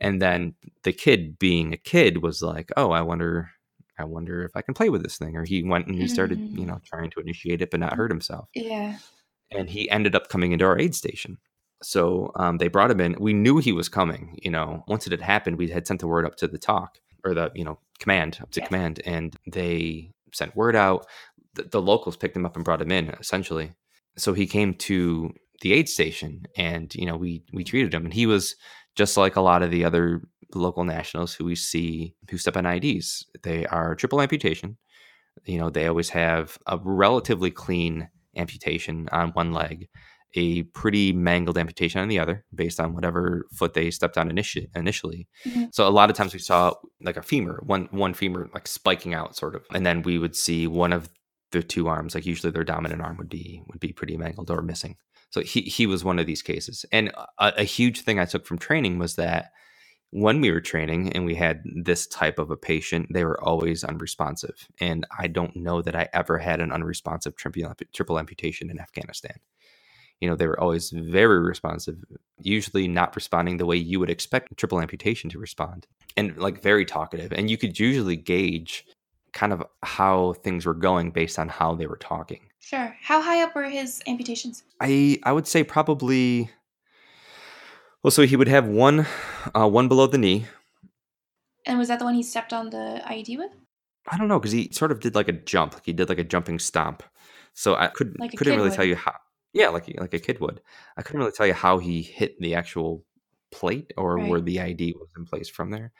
Speaker 2: and then the kid, being a kid, was like, "Oh, I wonder, I wonder if I can play with this thing." Or he went and he started, mm-hmm. you know, trying to initiate it, but not hurt himself.
Speaker 1: Yeah.
Speaker 2: And he ended up coming into our aid station. So um, they brought him in. We knew he was coming. You know, once it had happened, we had sent the word up to the TOC or the you know command up to yeah. command, and they sent word out. The, the, locals picked him up and brought him in essentially. So he came to the aid station, and you know we we treated him, and he was just like a lot of the other local nationals who we see who step on IDs. They are triple amputation. You know they always have a relatively clean amputation on one leg a pretty mangled amputation on the other based on whatever foot they stepped on initi- initially. Mm-hmm. So a lot of times we saw like a femur, one one femur like spiking out sort of. And then we would see one of the two arms, like usually their dominant arm would be would be pretty mangled or missing. So he he was one of these cases. And a, a huge thing I took from training was that when we were training and we had this type of a patient, they were always unresponsive. And I don't know that I ever had an unresponsive triple, triple amputation in Afghanistan you know, they were always very responsive, usually not responding the way you would expect triple amputation to respond, and like very talkative. And you could usually gauge kind of how things were going based on how they were talking.
Speaker 1: Sure. How high up were his amputations?
Speaker 2: I I would say probably. Well, so he would have one, uh, one below the knee.
Speaker 1: And was that the one he stepped on the IED with?
Speaker 2: I don't know because he sort of did like a jump. Like he did like a jumping stomp. So I could like couldn't really would. tell you how. Yeah, like like a kid would. I couldn't really tell you how he hit the actual plate or right. where the ID was in place from there.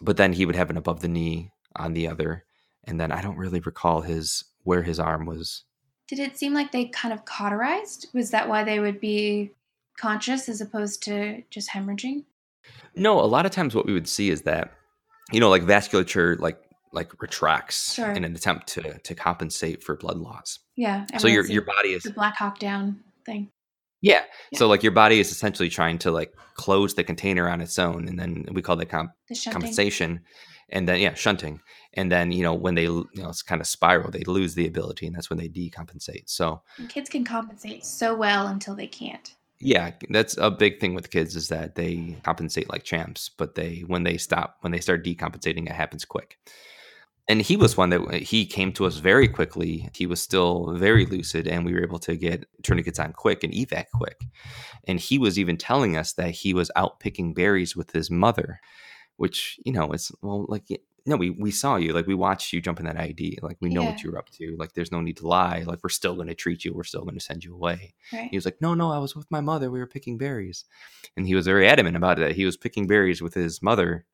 Speaker 2: But then he would have an above the knee on the other, and then I don't really recall his where his arm was.
Speaker 1: Did it seem like they kind of cauterized? Was that why they would be conscious as opposed to just hemorrhaging?
Speaker 2: No, a lot of times what we would see is that you know, like vasculature, like like retracts sure. in an attempt to to compensate for blood loss.
Speaker 1: Yeah.
Speaker 2: So your your body is
Speaker 1: the Black Hawk Down thing.
Speaker 2: Yeah. yeah. So like your body is essentially trying to like close the container on its own, and then we call that comp- compensation, and then yeah, shunting, and then you know when they you know it's kind of spiral, they lose the ability, and that's when they decompensate. So
Speaker 1: and kids can compensate so well until they can't.
Speaker 2: Yeah, that's a big thing with kids is that they compensate like champs, but they when they stop when they start decompensating, it happens quick and he was one that uh, he came to us very quickly. He was still very lucid, and we were able to get tourniquets on quick and evac quick. And he was even telling us that he was out picking berries with his mother, which you know it's well like no, we we saw you, like we watched you jump in that ID, like we know yeah. what you're up to, like there's no need to lie, like we're still going to treat you, we're still going to send you away. Right. He was like, no, no, I was with my mother, we were picking berries, and he was very adamant about it. He was picking berries with his mother,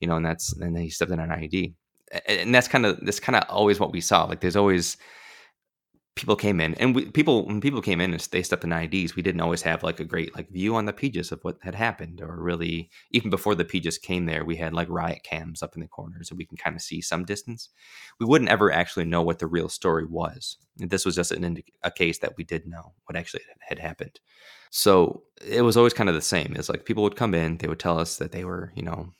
Speaker 2: you know, and that's and then he stepped in an ID and that's kind of that's kind of always what we saw. Like there's always people came in and we, people when people came in and they stepped in IEDs, we didn't always have like a great like view on the PGIS of what had happened or really even before the PGIS came there, we had like riot cams up in the corners so we can kind of see some distance. We wouldn't ever actually know what the real story was. This was just an a case that we did know what actually had happened. So it was always kind of the same. It's like people would come in, they would tell us that they were, you know,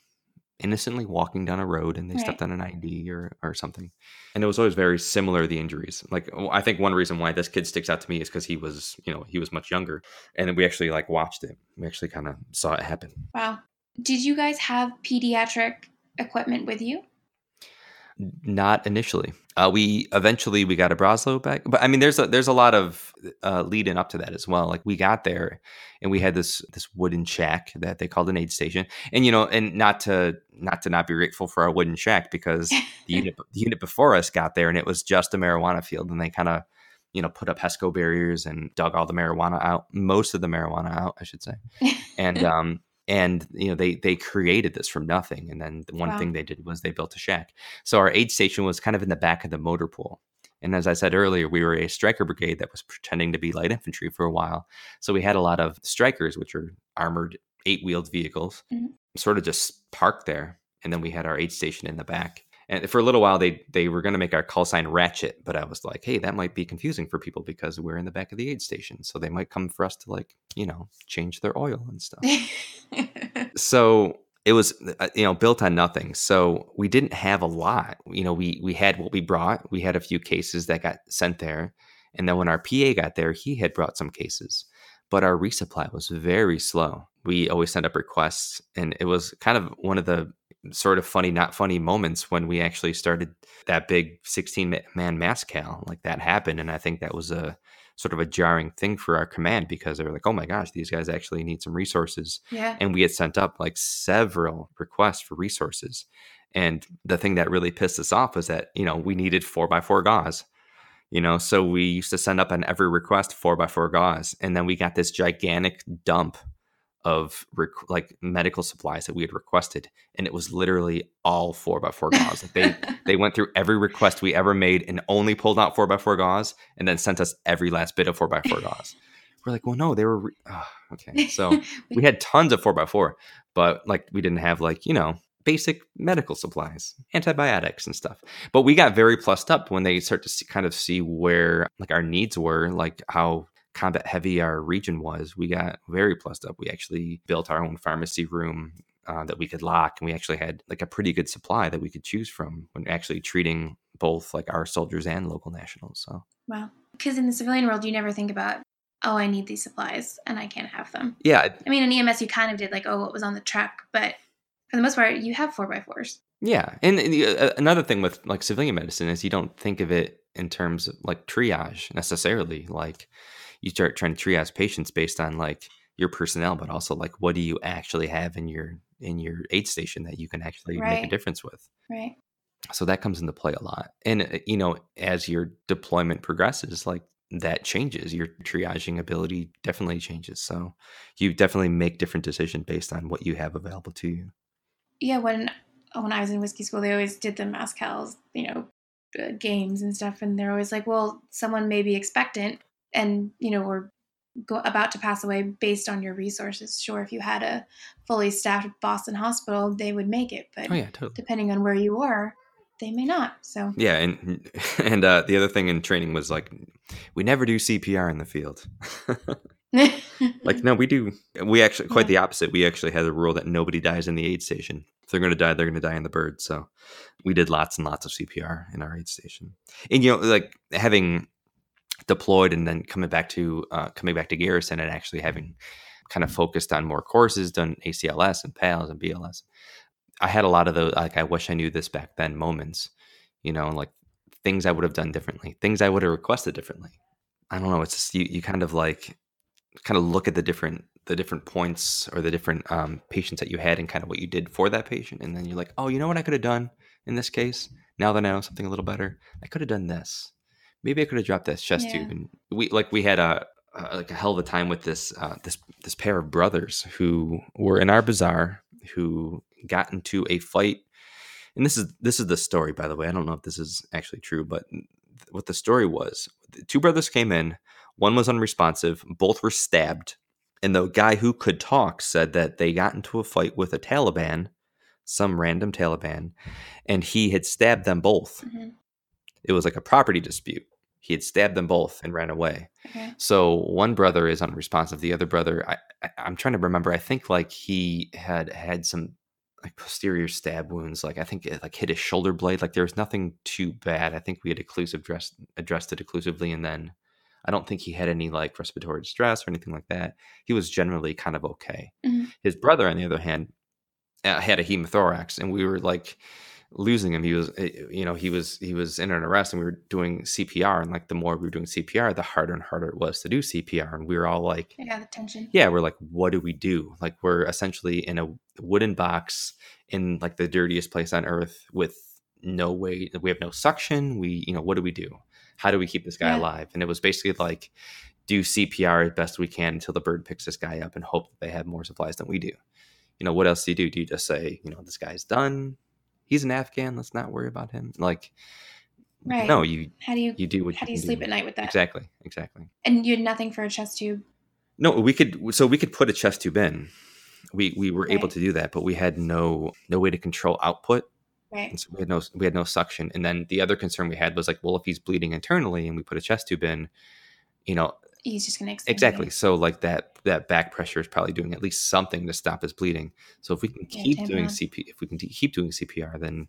Speaker 2: innocently walking down a road and they right. stepped on an ID or or something. And it was always very similar the injuries. Like I think one reason why this kid sticks out to me is because he was, you know, he was much younger, and we actually like watched it. We actually kind of saw it happen.
Speaker 1: Wow. Did you guys have pediatric equipment with you?
Speaker 2: Not initially. Uh, we eventually we got a Broselow bag, but I mean, there's a there's a lot of uh, leading up to that as well. Like we got there, and we had this this wooden shack that they called an aid station, and you know, and not to not to not be grateful for our wooden shack because the unit the unit before us got there, and it was just a marijuana field, and they kind of you know put up HESCO barriers and dug all the marijuana out, most of the marijuana out, I should say, and um and you know they they created this from nothing and then the one wow. thing they did was they built a shack so our aid station was kind of in the back of the motor pool and as i said earlier we were a Stryker brigade that was pretending to be light infantry for a while so we had a lot of Strykers which are armored eight-wheeled vehicles mm-hmm. sort of just parked there and then we had our aid station in the back and for a little while they they were going to make our call sign ratchet but i was like hey that might be confusing for people because we're in the back of the aid station so they might come for us to like you know change their oil and stuff. So it was uh, you know built on nothing. So we didn't have a lot. You know we we had what we brought. We had a few cases that got sent there and then when our pa got there he had brought some cases but our resupply was very slow we always sent up requests and it was kind of one of the sort of funny, not funny moments when we actually started that big 16 man MASCAL. Like that happened. And I think that was a sort of a jarring thing for our command because they were like, oh my gosh, these guys actually need some resources.
Speaker 1: Yeah.
Speaker 2: And we had sent up like several requests for resources. And the thing that really pissed us off was that, you know, we needed four by four gauze. You know, so we used to send up on every request four by four gauze. And then we got this gigantic dump of rec- like medical supplies that we had requested, and it was literally all four by four gauze. Like they they went through every request we ever made and only pulled out four by four gauze, and then sent us every last bit of four by four gauze. We're like, well, no, they were re- oh, okay. So we had tons of four by four, but like we didn't have like you know basic medical supplies, antibiotics and stuff. But we got very plussed up when they start to see, kind of see where like our needs were, like how combat heavy our region was, we got very plussed up. We actually built our own pharmacy room uh, that we could lock, and we actually had like a pretty good supply that we could choose from when actually treating both like our soldiers and local nationals. So
Speaker 1: wow, because in the civilian world, you never think about oh, I need these supplies and I can't have them.
Speaker 2: Yeah,
Speaker 1: I mean, in EMS, you kind of did like oh, what was on the truck, but for the most part, you have four by fours.
Speaker 2: Yeah, and, and uh, another thing with like civilian medicine is you don't think of it in terms of like triage necessarily, like you start trying to triage patients based on like your personnel, but also like what do you actually have in your in your aid station that you can actually right. make a difference with.
Speaker 1: Right.
Speaker 2: So that comes into play a lot. And uh, you know, as your deployment progresses, like that changes. Your triaging ability definitely changes. So you definitely make different decisions based on what you have available to you.
Speaker 1: Yeah, when when I was in whiskey school, they always did the MASCALs, you know, uh, games and stuff, and they're always like, "Well, someone may be expectant, and you know we're go, about to pass away based on your resources. Sure, if you had a fully staffed Boston hospital, they would make it, but
Speaker 2: oh, yeah, totally.
Speaker 1: depending on where you are, they may not. So
Speaker 2: yeah, and and uh, the other thing in training was like we never do CPR in the field. like no, we do. We actually quite the opposite. We actually had a rule that nobody dies in the aid station. If they're going to die, they're going to die in the bird. So we did lots and lots of CPR in our aid station. And you know, like having deployed and then coming back to uh, coming back to Garrison and actually having kind of focused on more courses, done ACLS and PALS and BLS. I had a lot of those like I wish I knew this back then moments, you know, like things I would have done differently, things I would have requested differently. I don't know. It's just you, you kind of like kind of look at the different the different points or the different um, patients that you had and kind of what you did for that patient, and then you're like, oh, you know what I could have done in this case. Now that I know something a little better, I could have done this maybe I could have dropped that chest yeah. tube. And we like we had a, a, like a hell of a time with this uh, this this pair of brothers who were in our bazaar who got into a fight. And this is this is the story, by the way. I don't know if this is actually true, but what the story was, two brothers came in. One was unresponsive. Both were stabbed. And the guy who could talk said that they got into a fight with a Taliban, some random Taliban, and he had stabbed them both. Mm-hmm. It was like a property dispute. He had stabbed them both and ran away. Okay. So one brother is unresponsive. The other brother, I, I, I'm trying to remember. I think like he had had some like posterior stab wounds. Like I think it like hit his shoulder blade. Like there was nothing too bad. I think we had occlusive addressed addressed it occlusively, and then I don't think he had any like respiratory distress or anything like that. He was generally kind of okay. Mm-hmm. His brother, on the other hand, uh, had a hemothorax, and we were like losing him. He was, eh, you know, he was he was in an arrest, and we were doing CPR, and like the more we were doing CPR, the harder and harder it was to do CPR, and we were all like,
Speaker 1: yeah, the tension.
Speaker 2: Yeah, we're like, what do we do? Like we're essentially in a wooden box in like the dirtiest place on earth with no way. We have no suction. We, you know, what do we do? How do we keep this guy yeah. alive? And it was basically like do CPR as best we can until the bird picks this guy up and hope that they have more supplies than we do. You know, what else do you do? Do you just say, you know, this guy's done? He's an Afghan. Let's not worry about him. Like, right. no, you.
Speaker 1: How do you?
Speaker 2: You do what.
Speaker 1: How do you sleep
Speaker 2: do.
Speaker 1: at night with that?
Speaker 2: Exactly. Exactly.
Speaker 1: And you had nothing for a chest tube.
Speaker 2: No, we could. So we could put a chest tube in. We we were right. able to do that, but we had no no way to control output
Speaker 1: Right.
Speaker 2: So we had no we had no suction. And then the other concern we had was like, well, if he's bleeding internally and we put a chest tube in, you know,
Speaker 1: he's just gonna
Speaker 2: exactly. So like that that back pressure is probably doing at least something to stop his bleeding. So if we can keep yeah, doing CP, if we can keep doing CPR, then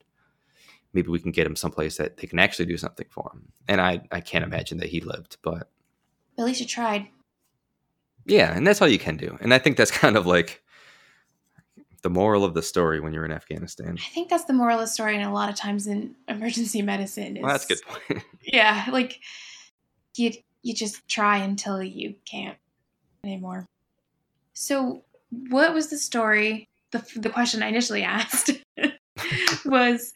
Speaker 2: maybe we can get him someplace that they can actually do something for him. And I I can't imagine that he lived, but
Speaker 1: at least you tried.
Speaker 2: Yeah, and that's all you can do. And I think that's kind of like the moral of the story when you're in Afghanistan.
Speaker 1: I think that's the moral of the story, and a lot of times in emergency medicine.
Speaker 2: Is, well, that's good. point.
Speaker 1: yeah, like you you just try until you can't anymore. So, what was the story? The the question I initially asked was,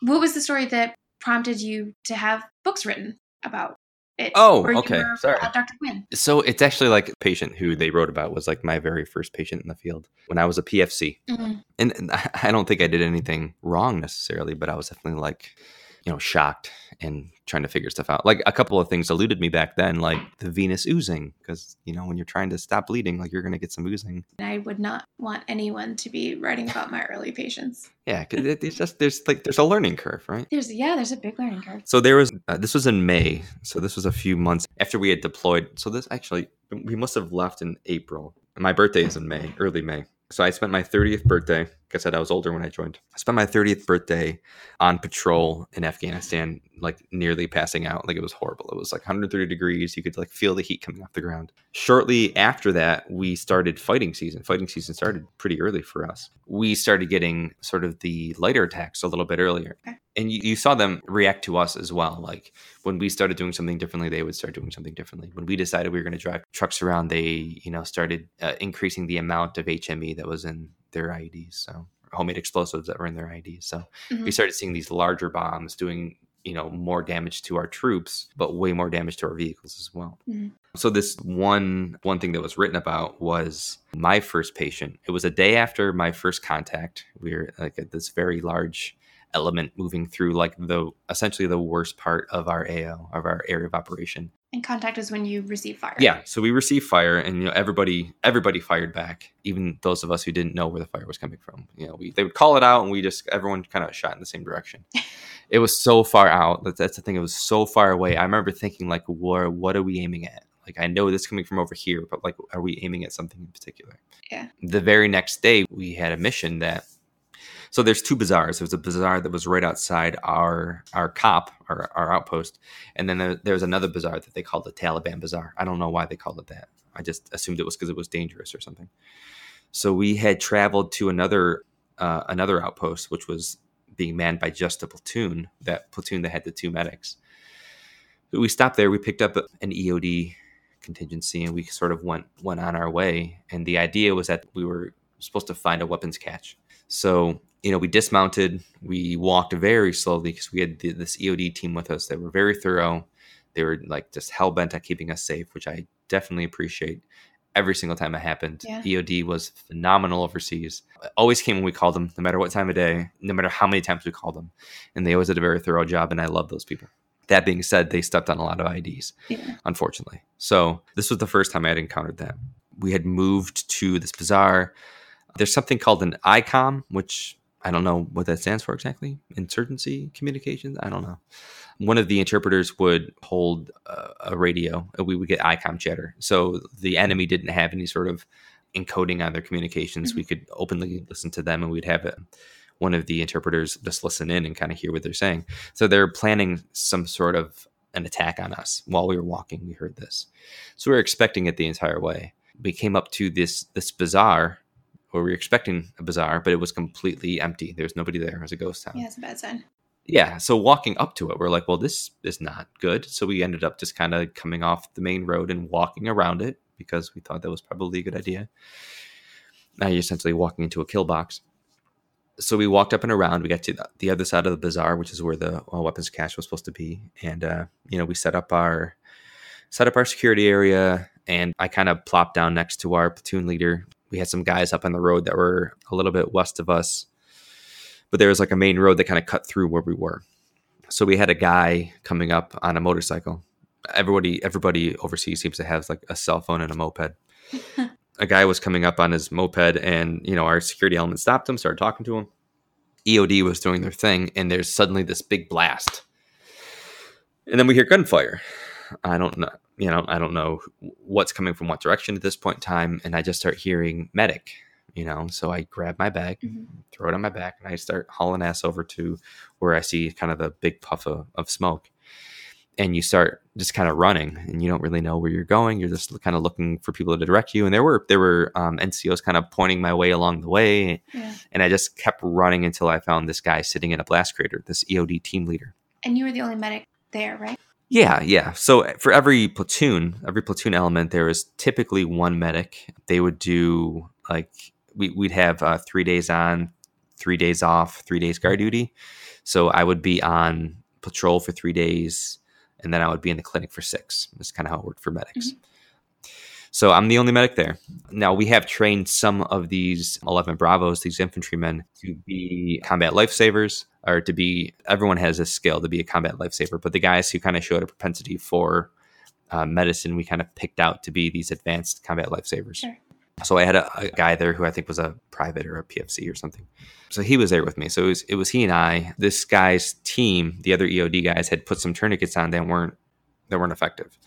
Speaker 1: what was the story that prompted you to have books written about
Speaker 2: Oh, okay. Sorry.
Speaker 1: Dr. Quinn.
Speaker 2: So it's actually like a patient who they wrote about was like my very first patient in the field when I was a PFC. Mm-hmm. And, and I don't think I did anything wrong necessarily, but I was definitely like, you know, shocked and trying to figure stuff out. Like a couple of things eluded me back then, like the venous oozing, because you know when you're trying to stop bleeding, like you're going to get some oozing.
Speaker 1: I would not want anyone to be writing about my early patients.
Speaker 2: Yeah, cause it's just there's like there's a learning curve, right?
Speaker 1: There's yeah, there's a big learning curve.
Speaker 2: So there was uh, this was in May, so this was a few months after we had deployed. So this actually we must have left in April. My birthday is in May, early May. So I spent my 30th birthday. Like I said, I was older when I joined. I spent my 30th birthday on patrol in Afghanistan, like nearly passing out. Like it was horrible. It was like 130 degrees. You could like feel the heat coming off the ground. Shortly after that, we started fighting season. Fighting season started pretty early for us. We started getting sort of the lighter attacks a little bit earlier. Okay and you, you, saw them react to us as well. Like when we started doing something differently, they would start doing something differently. When we decided we were going to drive trucks around, they you know started uh, increasing the amount of HME that was in their IEDs, so homemade explosives that were in their IEDs. So mm-hmm. we started seeing these larger bombs doing you know more damage to our troops, but way more damage to our vehicles as well. Mm-hmm. So this one one thing that was written about was my first patient. It was a day after my first contact. We were like at this very large element moving through like the essentially the worst part of our AO of our area of operation.
Speaker 1: And contact is when you receive fire.
Speaker 2: Yeah, so we received fire, and you know everybody everybody fired back, even those of us who didn't know where the fire was coming from. You know, we they would call it out, and we just everyone kind of shot in the same direction. it was so far out. That's, that's the thing. It was so far away. I remember thinking like, "What what are we aiming at?" Like I know this coming from over here, but like, are we aiming at something in particular?
Speaker 1: Yeah.
Speaker 2: The very next day, we had a mission that so there's two bazaars. There was a bazaar that was right outside our our COP, our, our outpost, and then there, was another bazaar that they called the Taliban Bazaar. I don't know why they called it that. I just assumed it was because it was dangerous or something. So we had traveled to another uh, another outpost, which was being manned by just a platoon. That platoon that had the two medics. We stopped there. We picked up an EOD contingency, and we sort of went went on our way. And the idea was that we were supposed to find a weapons cache. So you know, we dismounted. We walked very slowly because we had the, this EOD team with us. They were very thorough. They were like just hell bent on keeping us safe, which I definitely appreciate. Every single time it happened, yeah. EOD was phenomenal overseas. Always came when we called them, no matter what time of day, no matter how many times we called them, and they always did a very thorough job. And I love those people That being said, they stepped on a lot of IDs, yeah. unfortunately. So this was the first time I had encountered that. We had moved to this bazaar. There's something called an ICOM, which I don't know what that stands for exactly. Insurgency communications. I don't know. One of the interpreters would hold a, a radio. And we would get ICOM chatter. So the enemy didn't have any sort of encoding on their communications. Mm-hmm. We could openly listen to them, and we'd have one of the interpreters just listen in and kind of hear what they're saying. So they're planning some sort of an attack on us while we were walking. We heard this, so we were expecting it the entire way. We came up to this this bazaar where we were expecting a bazaar, but it was completely empty. There was nobody there. It was a ghost town.
Speaker 1: Yeah, it's a bad sign.
Speaker 2: Yeah, so walking up to it, we're like, well, this is not good. So we ended up just kind of coming off the main road and walking around it because we thought that was probably a good idea. Now you're essentially walking into a kill box so we walked up and around. We got to the other side of the bazaar, which is where the uh, weapons cache was supposed to be, and uh, you know we set up our set up our security area, and I kind of plopped down next to our platoon leader. We had some guys up on the road that were a little bit west of us, but there was like a main road that kind of cut through where we were. So we had a guy coming up on a motorcycle. Everybody, everybody overseas seems to have like a cell phone and a moped. a guy was coming up on his moped and you know our security element stopped him started talking to him eod was doing their thing and there's suddenly this big blast and then we hear gunfire i don't know you know i don't know what's coming from what direction at this point in time and i just start hearing medic you know so i grab my bag mm-hmm. throw it on my back and i start hauling ass over to where i see kind of the big puff of, of smoke and you start just kind of running and you don't really know where you're going you're just kind of looking for people to direct you and there were there were um, ncos kind of pointing my way along the way yeah. and i just kept running until i found this guy sitting in a blast crater this eod team leader
Speaker 1: and you were the only medic there right
Speaker 2: yeah yeah so for every platoon every platoon element there was typically one medic they would do like we, we'd have uh, three days on three days off three days guard duty so i would be on patrol for three days and then I would be in the clinic for six. That's kind of how it worked for medics. Mm-hmm. So I'm the only medic there. Now we have trained some of these 11 Bravos, these infantrymen, to be combat lifesavers, or to be. Everyone has a skill to be a combat lifesaver, but the guys who kind of showed a propensity for uh, medicine, we kind of picked out to be these advanced combat lifesavers. Sure. So I had a, a, guy there who I think was a private or a PFC or something. So he was there with me. So it was, it was he and I. This guy's team, the other EOD guys, had put some tourniquets on that weren't that weren't effective.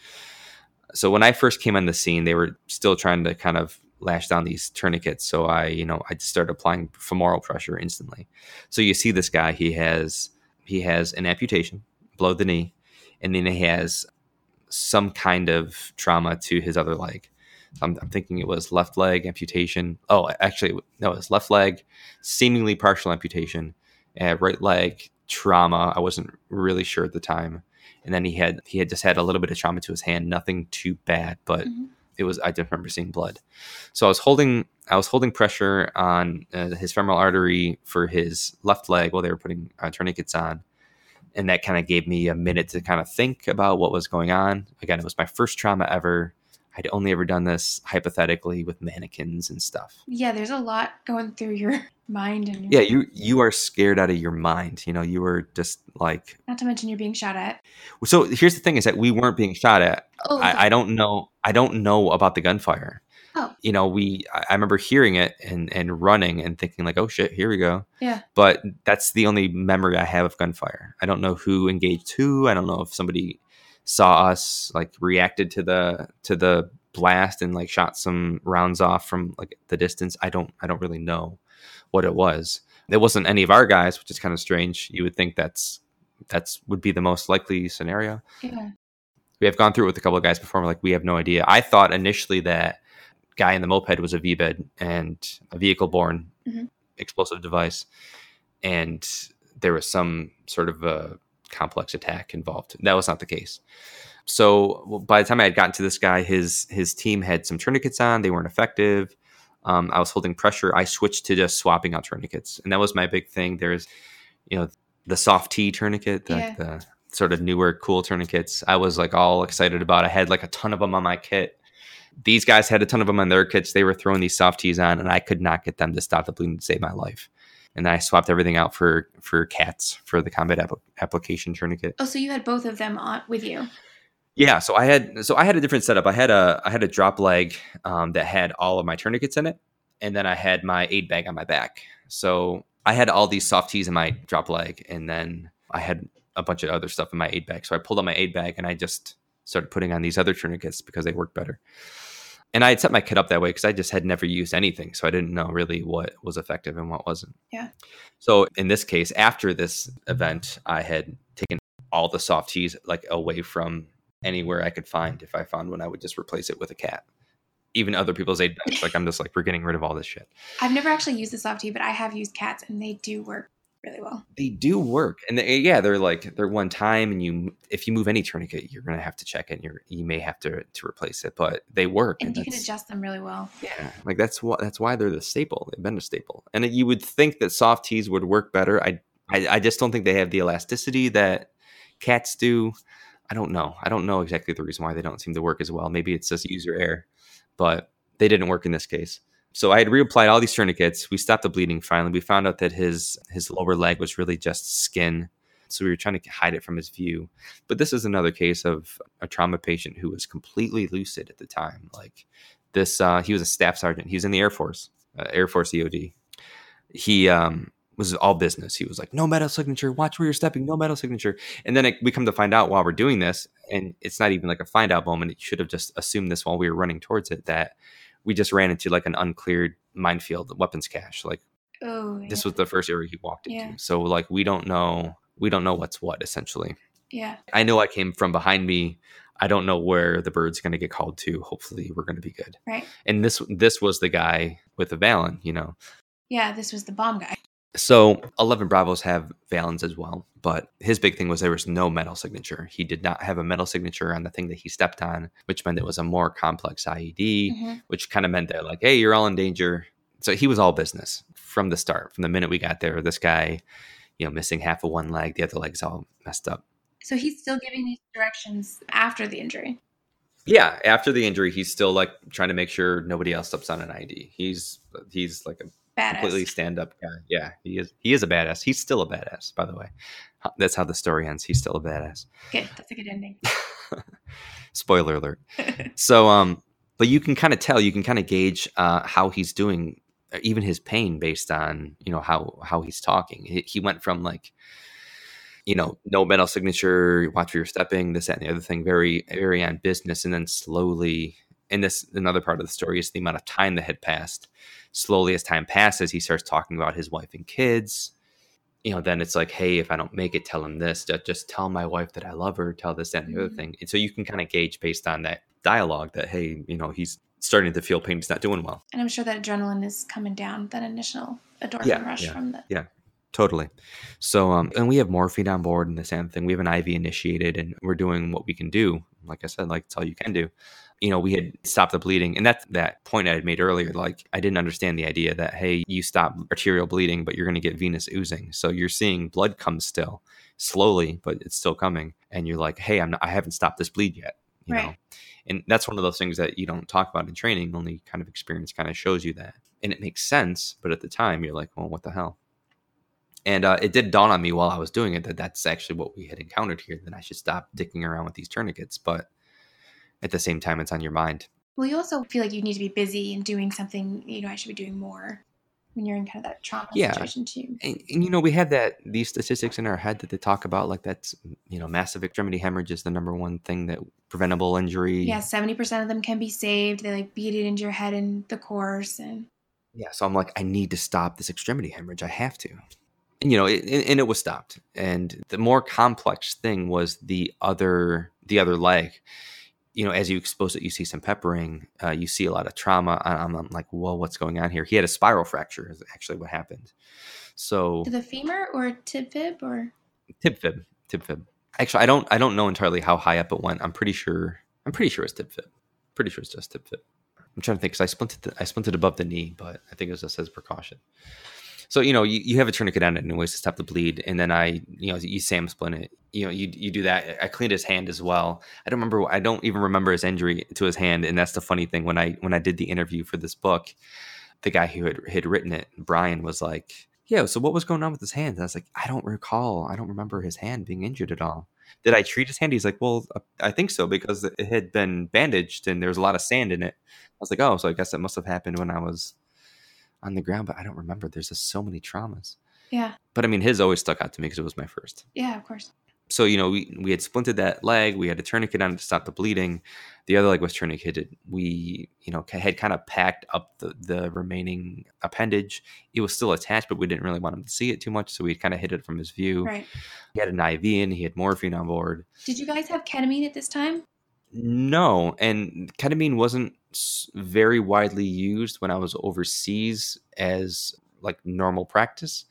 Speaker 2: So when I first came on the scene, they were still trying to kind of lash down these tourniquets. So I, you know, I started applying femoral pressure instantly. So you see this guy, he has he has an amputation below the knee, and then he has some kind of trauma to his other leg. I'm, I'm, thinking it was left leg amputation. Oh, actually, no, it was left leg, seemingly partial amputation, and right leg trauma. I wasn't really sure at the time. And then he had he had just had a little bit of trauma to his hand, nothing too bad, but mm-hmm. it was I didn't remember seeing blood. So I was holding I was holding pressure on uh, his femoral artery for his left leg while they were putting uh, tourniquets on. And that kind of gave me a minute to kind of think about what was going on. Again, it was my first trauma ever I'd only ever done this hypothetically with mannequins and stuff.
Speaker 1: Yeah, there's a lot going through your mind and
Speaker 2: your yeah, you you are scared out of your mind. You know, you were just like
Speaker 1: not to mention you're being shot at.
Speaker 2: So here's the thing: is that we weren't being shot at. Oh, I, I don't know. I don't know about the gunfire. Oh. You know, we I remember hearing it and and running and thinking like, oh shit, here we go.
Speaker 1: Yeah.
Speaker 2: But that's the only memory I have of gunfire. I don't know who engaged who. I don't know if somebody saw us like reacted to the to the blast and like shot some rounds off from like the distance. I don't I don't really know what it was. It wasn't any of our guys, which is kind of strange. You would think that's that's would be the most likely scenario.
Speaker 1: Yeah.
Speaker 2: We have gone through it with a couple of guys before. like we have no idea. I thought initially that guy in the moped was a VBIED and a vehicle borne mm-hmm. explosive device, and there was some sort of a complex attack involved. That was not the case. So by the time I had gotten to this guy, his his team had some tourniquets on. They weren't effective. Um, I was holding pressure. I switched to just swapping out tourniquets, and that was my big thing. There's, you know, the soft T tourniquet, the, yeah. the sort of newer, cool tourniquets. I was like all excited about. I had like a ton of them on my kit. These guys had a ton of them on their kits. They were throwing these soft tees on, and I could not get them to stop the bleeding to save my life. And then I swapped everything out for for cats for the combat app- application tourniquet.
Speaker 1: Oh, so you had both of them on with you?
Speaker 2: Yeah, so I had so I had a different setup. I had a I had a drop leg um, that had all of my tourniquets in it, and then I had my aid bag on my back. So I had all these soft tees in my drop leg, and then I had a bunch of other stuff in my aid bag. So I pulled out my aid bag and I just started putting on these other tourniquets because they worked better. And I had set my kit up that way because I just had never used anything. So I didn't know really what was effective and what wasn't.
Speaker 1: Yeah.
Speaker 2: So in this case, after this event, I had taken all the soft tees like away from anywhere I could find. If I found one, I would just replace it with a cat. Even other people's aid bags. Like I'm just like, we're getting rid of all this shit.
Speaker 1: I've never actually used the soft tee, but I have used cats and they do work really well.
Speaker 2: They do work, and they, yeah, they're like they're one time, and you if you move any tourniquet, you're gonna have to check it. You're you may have to to replace it, but they work,
Speaker 1: and, and you can adjust them really well.
Speaker 2: Yeah, like that's what that's why they're the staple. They've been a staple, and you would think that soft tees would work better. I, I I just don't think they have the elasticity that cats do. I don't know. I don't know exactly the reason why they don't seem to work as well. Maybe it's just user error, but they didn't work in this case so I had reapplied all these tourniquets. We stopped the bleeding finally. We found out that his his lower leg was really just skin. So we were trying to hide it from his view. But this is another case of a trauma patient who was completely lucid at the time. Like this, uh, he was a staff sergeant. He was in the Air Force, uh, Air Force EOD. He um, was all business. He was like, no metal signature. Watch where you're stepping. No metal signature. And then it, we come to find out while we're doing this, and it's not even like a find out moment. It should have just assumed this while we were running towards it that we just ran into like an uncleared minefield weapons cache. Like
Speaker 1: oh, yeah.
Speaker 2: this was the first area he walked into. Yeah. So like we don't know we don't know what's what essentially.
Speaker 1: Yeah.
Speaker 2: I know I came from behind me. I don't know where the bird's going to get called to. Hopefully, we're going to be good.
Speaker 1: Right.
Speaker 2: And this this was the guy with the Vallon, you know.
Speaker 1: Yeah, this was the bomb guy.
Speaker 2: So 11 Bravos have Vallons as well, but his big thing was there was no metal signature. He did not have a metal signature on the thing that he stepped on, which meant it was a more complex IED, mm-hmm. which kind of meant that like, hey, you're all in danger. So he was all business from the start. From the minute we got there, this guy, you know, missing half of one leg, the other leg's all messed up.
Speaker 1: So he's still giving these directions after the injury.
Speaker 2: Yeah, after the injury, he's still like trying to make sure nobody else steps on an ID. He's he's like a badass. completely stand up guy. Yeah, he is. He is a badass. He's still a badass, by the way. That's how the story ends. He's still a badass.
Speaker 1: Good. That's a good ending.
Speaker 2: Spoiler alert. so, um, but you can kind of tell, you can kind of gauge uh, how he's doing, uh, even his pain, based on you know how how he's talking. He, he went from like you know, no metal signature, watch where you're stepping, this, that, and the other thing, very, very on business. And then slowly, and this, another part of the story is the amount of time that had passed slowly as time passes, he starts talking about his wife and kids. You know, then it's like, hey, if I don't make it, tell him this. Just tell my wife that I love her. Tell this and the other mm-hmm. thing. And so you can kind of gauge based on that dialogue that, hey, you know, he's starting to feel pain. He's not doing well.
Speaker 1: And I'm sure that adrenaline is coming down. That initial endorphin yeah, rush
Speaker 2: yeah,
Speaker 1: from the
Speaker 2: yeah. Totally. So, um, and we have morphine on board and the same thing. We have an IV initiated, and we're doing what we can do. Like I said, like it's all you can do you know, we had stopped the bleeding. And that's that point I had made earlier. Like, I didn't understand the idea that, hey, you stop arterial bleeding, but you're going to get venous oozing. So you're seeing blood come still slowly, but it's still coming. And you're like, hey, I'm not, I haven't stopped this bleed yet. You right. know? And that's one of those things that you don't talk about in training, only kind of experience kind of shows you that. And it makes sense. But at the time, you're like, well, what the hell? And uh, it did dawn on me while I was doing it that that's actually what we had encountered here. That I should stop dicking around with these tourniquets. But at the same time it's on your mind.
Speaker 1: Well, you also feel like you need to be busy and doing something, you know, I should be doing more when you're in kind of that trauma yeah. situation too.
Speaker 2: And, and, you know, we have that these statistics in our head that they talk about, like that's you know, massive extremity hemorrhage is the number one thing that preventable injury.
Speaker 1: Yeah, seventy percent of them can be saved. They like beat it into your head in the course, and
Speaker 2: yeah. So I'm like, I need to stop this extremity hemorrhage. I have to. And, you know, it, and it was stopped. And the more complex thing was the other the other leg you know, as you expose it, you see some peppering, uh, you see a lot of trauma. I'm, I'm, like, whoa, what's going on here? He had a spiral fracture, is actually what happened. So
Speaker 1: to the femur or tib fib or
Speaker 2: tib fib, tib fib. Actually, I don't, I don't know entirely how high up it went. I'm pretty sure, I'm pretty sure it's tib fib. Pretty sure it's just tib fib. I'm trying to think because I splinted, the, I splinted above the knee, but I think it was just as precaution. So you know, you, you have a tourniquet on it anyways to stop the bleed, and then I, you know, you Sam splint it. You know, you you do that. I cleaned his hand as well. I don't remember. I don't even remember his injury to his hand, and that's the funny thing. When I when I did the interview for this book, the guy who had had written it, Brian, was like, yeah, so what was going on with his hand? And I was like, I don't recall. I don't remember his hand being injured at all. Did I treat his hand? He's like, well, uh, I think so because it had been bandaged and there was a lot of sand in it. I was like, oh, so I guess that must have happened when I was on the ground, but I don't remember. There's just so many traumas.
Speaker 1: Yeah.
Speaker 2: But I mean, his always stuck out to me because it was my first.
Speaker 1: Yeah, of course.
Speaker 2: So you know we, we had splinted that leg. We had a tourniquet on it to stop the bleeding. The other leg was tourniqueted. We you know had kind of packed up the, the remaining appendage. It was still attached but we didn't really want him to see it too much so we kind of hid it from his view.
Speaker 1: Right.
Speaker 2: He had an iv in he had morphine on board.
Speaker 1: Did you guys have ketamine at this time?
Speaker 2: No and ketamine wasn't very widely used when i was overseas as like normal practice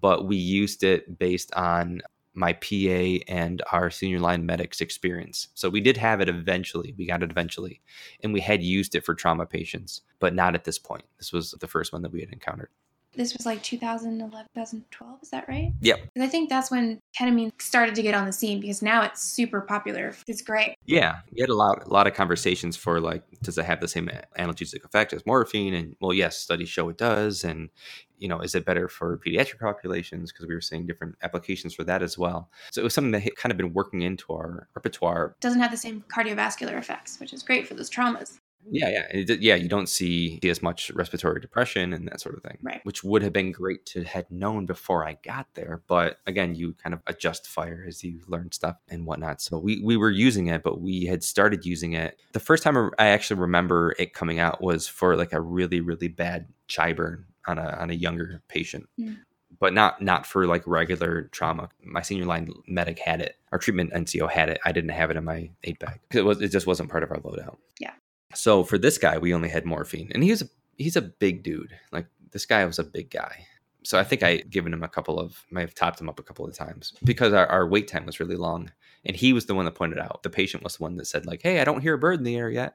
Speaker 2: but we used it based on my PA and our senior line medics experience. So we did have it eventually. We got it eventually. And we had used it for trauma patients, but not at this point. This was the first one that we had encountered
Speaker 1: this was like 2011 2012 is that right?
Speaker 2: Yep.
Speaker 1: And i think that's when ketamine started to get on the scene because now it's super popular. It's great.
Speaker 2: Yeah. We had a lot a lot of conversations for like does it have the same analgesic effect as morphine? And well yes studies show it does. And you know is it better for pediatric populations? Because we were seeing different applications for that as well. So it was something that had kind of been working into our repertoire.
Speaker 1: Doesn't have the same cardiovascular effects which is great for those traumas
Speaker 2: yeah, yeah, it, yeah. You don't see as much respiratory depression and that sort of thing,
Speaker 1: right?
Speaker 2: Which would have been great to had known before I got there. But again, you kind of adjust fire as you learn stuff and whatnot. So we we were using it, but we had started using it. The first time I actually remember it coming out was for like a really really bad chai burn on a on a younger patient. Mm but not not for like regular trauma. My senior line medic had it. Our treatment NCO had it. I didn't have it in my aid bag. It was it just wasn't part of our loadout.
Speaker 1: Yeah.
Speaker 2: So for this guy, we only had morphine, and he was a, he's a big dude. Like this guy was a big guy. So I think I given him a couple of, might have topped him up a couple of times because our, our wait time was really long, and he was the one that pointed out. The patient was the one that said like, "Hey, I don't hear a bird in the air yet,"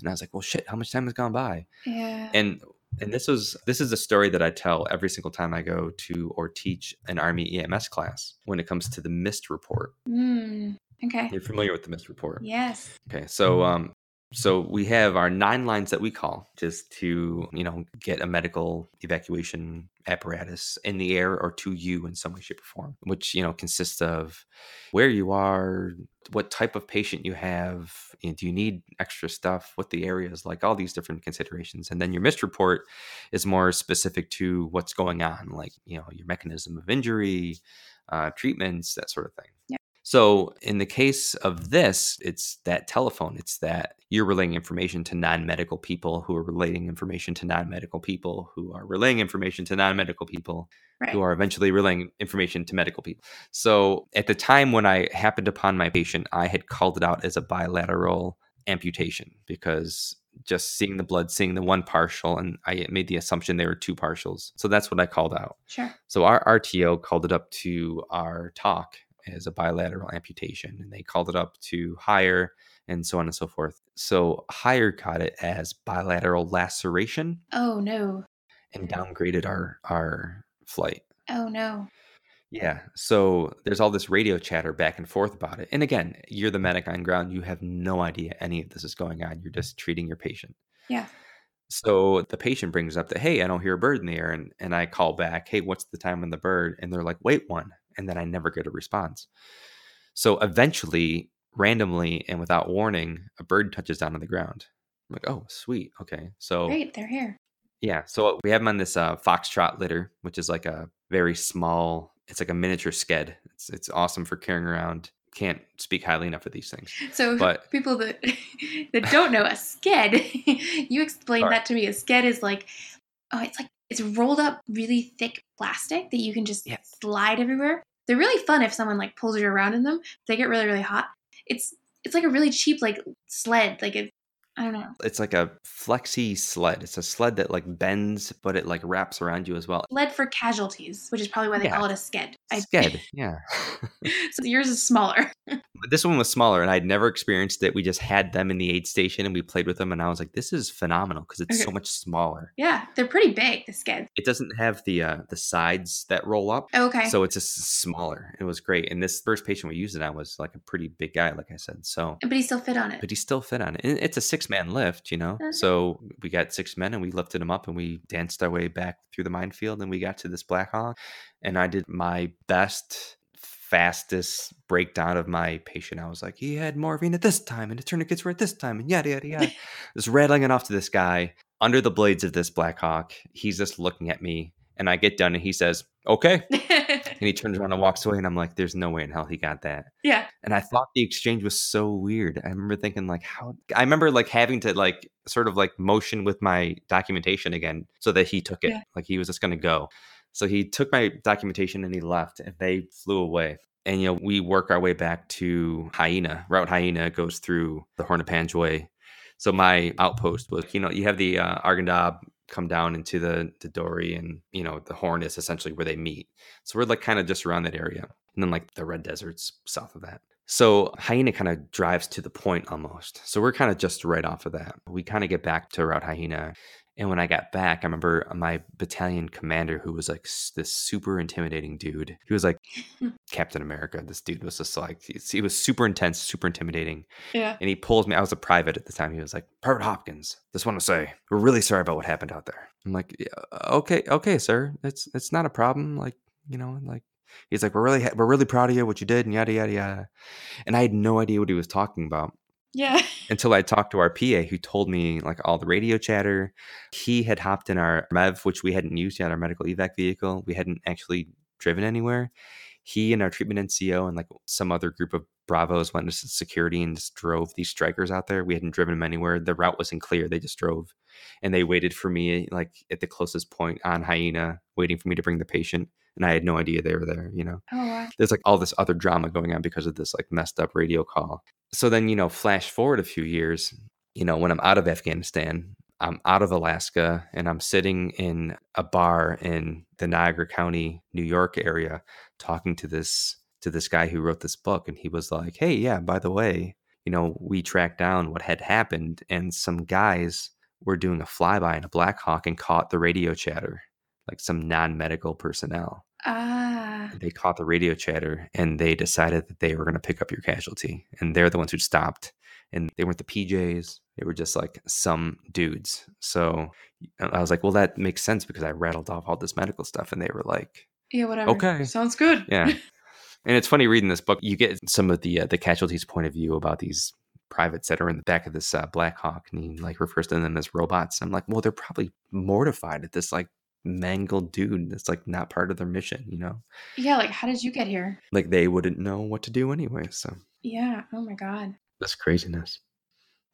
Speaker 2: and I was like, "Well, shit, how much time has gone by?"
Speaker 1: Yeah.
Speaker 2: And and this was this is a story that I tell every single time I go to or teach an Army EMS class when it comes to the MIST report.
Speaker 1: Mm, okay.
Speaker 2: You're familiar with the MIST report?
Speaker 1: Yes.
Speaker 2: Okay, so um, so we have our nine lines that we call just to, you know, get a medical evacuation apparatus in the air or to you in some way, shape, or form, which, you know, consists of where you are, what type of patient you have, you know, do you need extra stuff, what the area is like, all these different considerations. And then your MIST report is more specific to what's going on, like, you know, your mechanism of injury, uh, treatments, that sort of thing.
Speaker 1: Yeah.
Speaker 2: So in the case of this, it's that telephone. It's that you're relaying information to non-medical people who are relating information to non-medical people who are relaying information to non-medical people
Speaker 1: right.
Speaker 2: who are eventually relaying information to medical people. So at the time when I happened upon my patient, I had called it out as a bilateral amputation because just seeing the blood, seeing the one partial, and I made the assumption there were two partials. So that's what I called out.
Speaker 1: Sure.
Speaker 2: So our RTO called it up to our TOC as a bilateral amputation, and they called it up to higher and so on and so forth. So higher got it as bilateral laceration.
Speaker 1: Oh no.
Speaker 2: And downgraded our our flight.
Speaker 1: Oh no.
Speaker 2: Yeah. So there's all this radio chatter back and forth about it. And again, you're the medic on ground. You have no idea any of this is going on. You're just treating your patient.
Speaker 1: Yeah.
Speaker 2: So the patient brings up that, hey, I don't hear a bird in the air. And, and I call back, hey, what's the time on the bird? And they're like, wait one and then I never get a response. So eventually, randomly and without warning, a bird touches down on the ground. I'm like, oh, sweet. Okay. So
Speaker 1: great, they're here.
Speaker 2: Yeah. So we have them on this uh, foxtrot litter, which is like a very small. It's like a miniature sked. It's it's awesome for carrying around. Can't speak highly enough of these things.
Speaker 1: So,
Speaker 2: but
Speaker 1: people that that don't know a sked, you explained right. that to me. A sked is like, oh, it's like it's rolled up really thick plastic that you can just
Speaker 2: yeah.
Speaker 1: slide everywhere. They're really fun if someone like pulls you around in them. They get really really hot. It's it's like a really cheap like sled. Like it, I don't know.
Speaker 2: It's like a flexi sled. It's a sled that like bends, but it like wraps around you as well.
Speaker 1: Sled for casualties, which is probably why they
Speaker 2: Yeah.
Speaker 1: call it a sked. I,
Speaker 2: Sked, yeah.
Speaker 1: so yours is smaller.
Speaker 2: this one was smaller and I'd never experienced it. We just had them in the aid station and we played with them and I was like, this is phenomenal because it's okay. so much smaller.
Speaker 1: Yeah, they're pretty big, the skeds.
Speaker 2: It doesn't have the uh the sides that roll up.
Speaker 1: Okay.
Speaker 2: So it's just smaller. It was great. And this first patient we used it on was like a pretty big guy, like I said. So
Speaker 1: But he still fit on it.
Speaker 2: But he still fit on it. And it's a six man lift, you know? Okay. So we got six men and we lifted him up and we danced our way back through the minefield and we got to this Blackhawk. And I did my best fastest breakdown of my patient. I was like, he had morphine at this time, and the tourniquets were at this time, and yada yada yada. just rattling it off to this guy under the blades of this Blackhawk. He's just looking at me, and I get done, and he says, "Okay," and he turns around and walks away, and I'm like, "There's no way in hell he got that."
Speaker 1: Yeah.
Speaker 2: And I thought the exchange was so weird. I remember thinking like, how? I remember like having to like sort of like motion with my documentation again so that he took it, yeah. like he was just going to go. So he took my documentation and he left, and they flew away. And you know, we work our way back to Hyena. Route Hyena goes through the Horn of Panjwai. So my outpost was, you know, you have the uh, Arghandab come down into the the Dori, and you know, the Horn is essentially where they meet. So we're like kind of just around that area, and then like the Red Deserts south of that. So Hyena kind of drives to the point almost. So we're kind of just right off of that. We kind of get back to Route Hyena and when I got back, I remember my battalion commander, who was like this super intimidating dude. He was like Captain America. This dude was just like, he was super intense, super intimidating.
Speaker 1: Yeah.
Speaker 2: And he pulls me, I was a private at the time. He was like, Private Hopkins, just want to say, we're really sorry about what happened out there. I'm like, yeah, uh, okay, okay, sir. It's, it's not a problem. Like, you know, like, he's like, we're really, we're really proud of you, what you did, and yada, yada, yada. And I had no idea what he was talking about.
Speaker 1: Yeah.
Speaker 2: Until I talked to our PA who told me like all the radio chatter. He had hopped in our MEV, which we hadn't used yet, our medical evac vehicle. We hadn't actually driven anywhere. He and our treatment NCO and like some other group of Bravos went into security and just drove these Strykers out there. We hadn't driven them anywhere. The route wasn't clear. They just drove and they waited for me like at the closest point on Hyena, waiting for me to bring the patient. And I had no idea they were there, you know?
Speaker 1: Oh, wow.
Speaker 2: There's like all this other drama going on because of this like messed up radio call so then you know flash forward a few years you know when i'm out of afghanistan i'm out of alaska and i'm sitting in a bar in the niagara county new york area talking to this to this guy who wrote this book and he was like hey yeah by the way you know we tracked down what had happened and some guys were doing a flyby in a black hawk and caught the radio chatter like some non-medical personnel
Speaker 1: Ah.
Speaker 2: They caught the radio chatter and they decided that they were going to pick up your casualty. And they're the ones who stopped. And they weren't the PJs, they were just like some dudes. So I was like, well, that makes sense because I rattled off all this medical stuff. And they were like,
Speaker 1: yeah, whatever.
Speaker 2: Okay.
Speaker 1: Sounds good.
Speaker 2: Yeah. and it's funny reading this book, you get some of the, uh, the casualties' point of view about these privates that are in the back of this uh, Black Hawk, and he like refers to them as robots. And I'm like, well, they're probably mortified at this like mangled dude that's like not part of their mission, you know?
Speaker 1: Yeah, like how did you get here?
Speaker 2: Like they wouldn't know what to do anyway. So
Speaker 1: Yeah. Oh my god.
Speaker 2: That's craziness.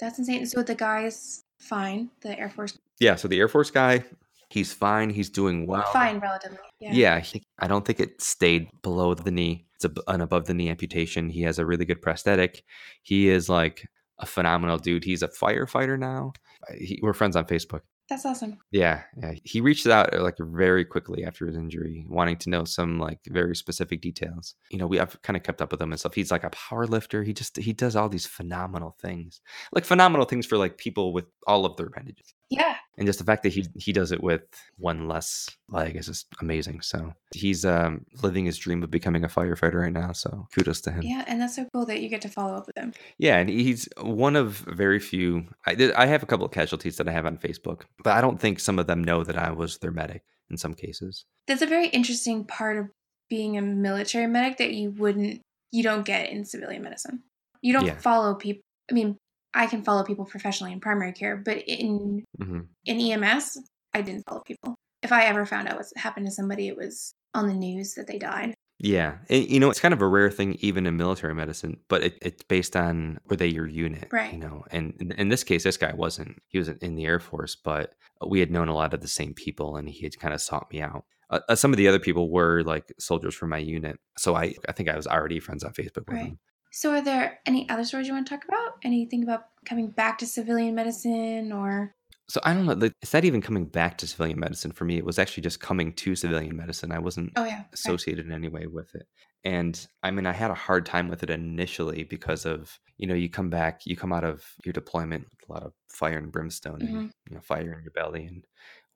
Speaker 1: That's insane. So the guy's fine, the Air Force.
Speaker 2: Yeah. So the Air Force guy, he's fine. He's doing well.
Speaker 1: Fine, relatively. Yeah.
Speaker 2: Yeah. He, I don't think it stayed below the knee. It's a, an above the knee amputation. He has a really good prosthetic. He is like a phenomenal dude. He's a firefighter now. He, we're friends on Facebook.
Speaker 1: That's awesome.
Speaker 2: Yeah, yeah. He reached out uh, like very quickly after his injury, wanting to know some like very specific details. You know, we have kind of kept up with him and stuff. He's like a power lifter. He just he does all these phenomenal things, like phenomenal things for like people with all of their appendages.
Speaker 1: Yeah.
Speaker 2: And just the fact that he he does it with one less leg is just amazing. So he's um, living his dream of becoming a firefighter right now. So kudos to him.
Speaker 1: Yeah, and that's so cool that you get to follow up with him.
Speaker 2: Yeah, and he's one of very few. I I have a couple of casualties that I have on Facebook, but I don't think some of them know that I was their medic in some cases.
Speaker 1: That's a very interesting part of being a military medic that you wouldn't you don't get in civilian medicine. You don't yeah. follow people. I mean, I can follow people professionally in primary care, but in mm-hmm. in EMS, I didn't follow people. If I ever found out what happened to somebody, it was on the news that they died.
Speaker 2: Yeah, and, you know it's kind of a rare thing even in military medicine, but it, it's based on were they your unit,
Speaker 1: right?
Speaker 2: You know, and in, in this case, this guy wasn't. He was in the Air Force, but we had known a lot of the same people, and he had kind of sought me out. Uh, uh, some of the other people were like soldiers from my unit, so I I think I was already friends on Facebook with right. them.
Speaker 1: So, are there any other stories you want to talk about? Anything about coming back to civilian medicine or?
Speaker 2: so I don't know. Like, it's not even coming back to civilian medicine for me. It was actually just coming to civilian medicine. I wasn't
Speaker 1: oh, yeah.
Speaker 2: associated right. in any way with it. And I mean, I had a hard time with it initially because of, you know, you come back, you come out of your deployment with a lot of fire and brimstone mm-hmm. and, you know, fire in your belly and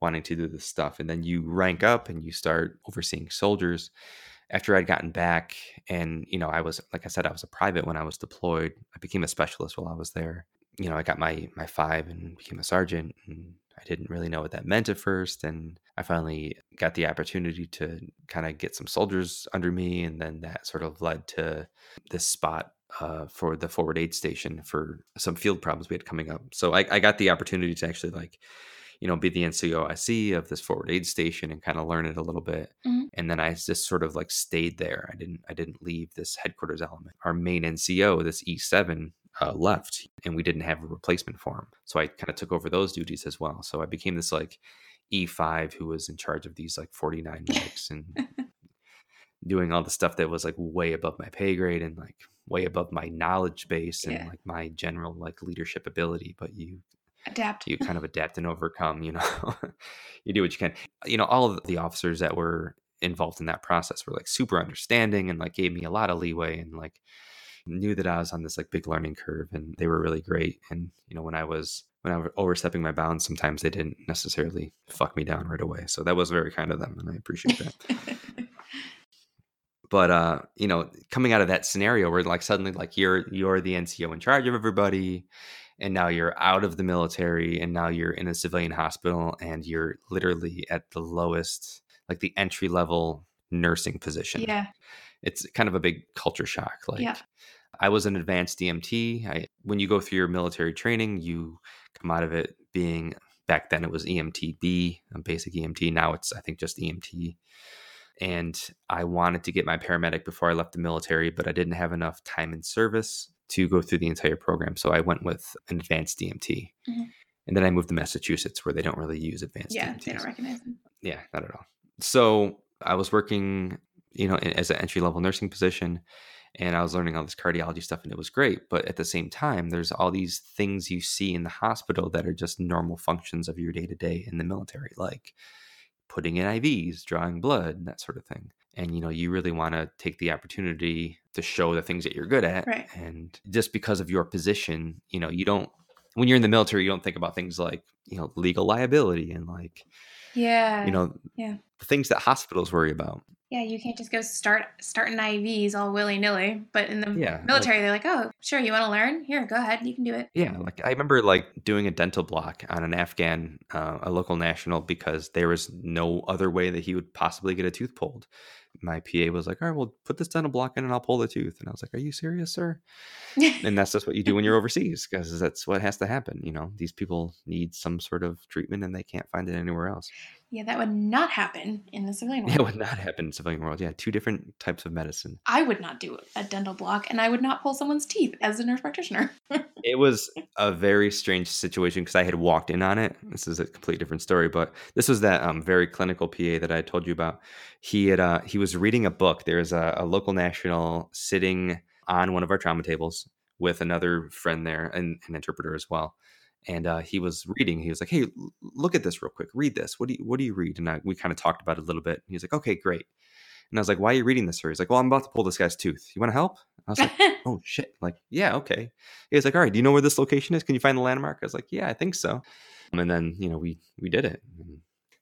Speaker 2: wanting to do this stuff. And then you rank up and you start overseeing soldiers. After I'd gotten back, and, you know, I was, like I said, I was a private when I was deployed. I became a specialist while I was there you know, I got my my five and became a sergeant, and I didn't really know what that meant at first. And I finally got the opportunity to kind of get some soldiers under me, and then that sort of led to this spot uh, for the forward aid station for some field problems we had coming up. So I, I got the opportunity to actually like, you know, be the NCOIC of this forward aid station and kind of learn it a little bit. Mm-hmm. And then I just sort of like stayed there. I didn't I didn't leave this headquarters element. Our main NCO, this E7, uh, left and we didn't have a replacement for him. So I kind of took over those duties as well. So I became this like E5 who was in charge of these like 49 mics and doing all the stuff that was like way above my pay grade and like way above my knowledge base and yeah. like my general like leadership ability. But you
Speaker 1: adapt,
Speaker 2: you kind of adapt and overcome, you know, you do what you can. You know, all of the officers that were involved in that process were like super understanding and like gave me a lot of leeway and like knew that I was on this like big learning curve and they were really great. And, you know, when I was when I was overstepping my bounds, sometimes they didn't necessarily fuck me down right away. So that was very kind of them and I appreciate that. but uh, you know, coming out of that scenario where like suddenly like you're you're the NCO in charge of everybody and now you're out of the military and now you're in a civilian hospital and you're literally at the lowest like the entry level nursing position.
Speaker 1: Yeah.
Speaker 2: It's kind of a big culture shock. Like yeah. I was an advanced EMT. I, when you go through your military training, you come out of it being back then it was EMTB, a basic EMT. Now it's I think just EMT. And I wanted to get my paramedic before I left the military, but I didn't have enough time in service to go through the entire program. So I went with an advanced EMT. Mm-hmm. And then I moved to Massachusetts where they don't really use advanced EMT.
Speaker 1: yeah, EMTs. they don't recognize them.
Speaker 2: Yeah, not at all. So I was working, you know, as an entry level nursing position and I was learning all this cardiology stuff and it was great. But at the same time, there's all these things you see in the hospital that are just normal functions of your day to day in the military, like putting in IVs, drawing blood, that sort of thing. And you know, you really want to take the opportunity to show the things that you're good at.
Speaker 1: Right.
Speaker 2: And just because of your position, you know, you don't when you're in the military, you don't think about things like, you know, legal liability and like
Speaker 1: yeah.
Speaker 2: You know,
Speaker 1: yeah.
Speaker 2: the things that hospitals worry about.
Speaker 1: Yeah, you can't just go start starting IVs all willy nilly. But in the yeah, military, like, they're like, "Oh, sure, you want to learn? Here, go ahead, you can do it."
Speaker 2: Yeah, like I remember like doing a dental block on an Afghan, uh, a local national, because there was no other way that he would possibly get a tooth pulled. My PA was like, "All right, well, put this dental block in, and I'll pull the tooth." And I was like, "Are you serious, sir?" and that's just what you do when you're overseas, because that's what has to happen. You know, these people need some sort of treatment, and they can't find it anywhere else.
Speaker 1: Yeah, that would not happen in the civilian world.
Speaker 2: It would not happen in the civilian world. Yeah, two different types of medicine.
Speaker 1: I would not do a dental block, and I would not pull someone's teeth as a nurse practitioner.
Speaker 2: it was a very strange situation because I had walked in on it. This is a completely different story, but this was that um, very clinical PA that I told you about. He had uh, he was reading a book. There's a, a local national sitting on one of our trauma tables with another friend there and an interpreter as well and uh, he was reading. He was like, "Hey, look at this real quick. Read this. What do you What do you read?" And I, we kind of talked about it a little bit. He's like, "Okay, great." And I was like, "Why are you reading this?" Sir? He's like, "Well, I'm about to pull this guy's tooth. You want to help?" I was like, "Oh shit!" like, yeah, okay. He was like, "All right, do you know where this location is? Can you find the landmark?" I was like, "Yeah, I think so." And then you know we we did it.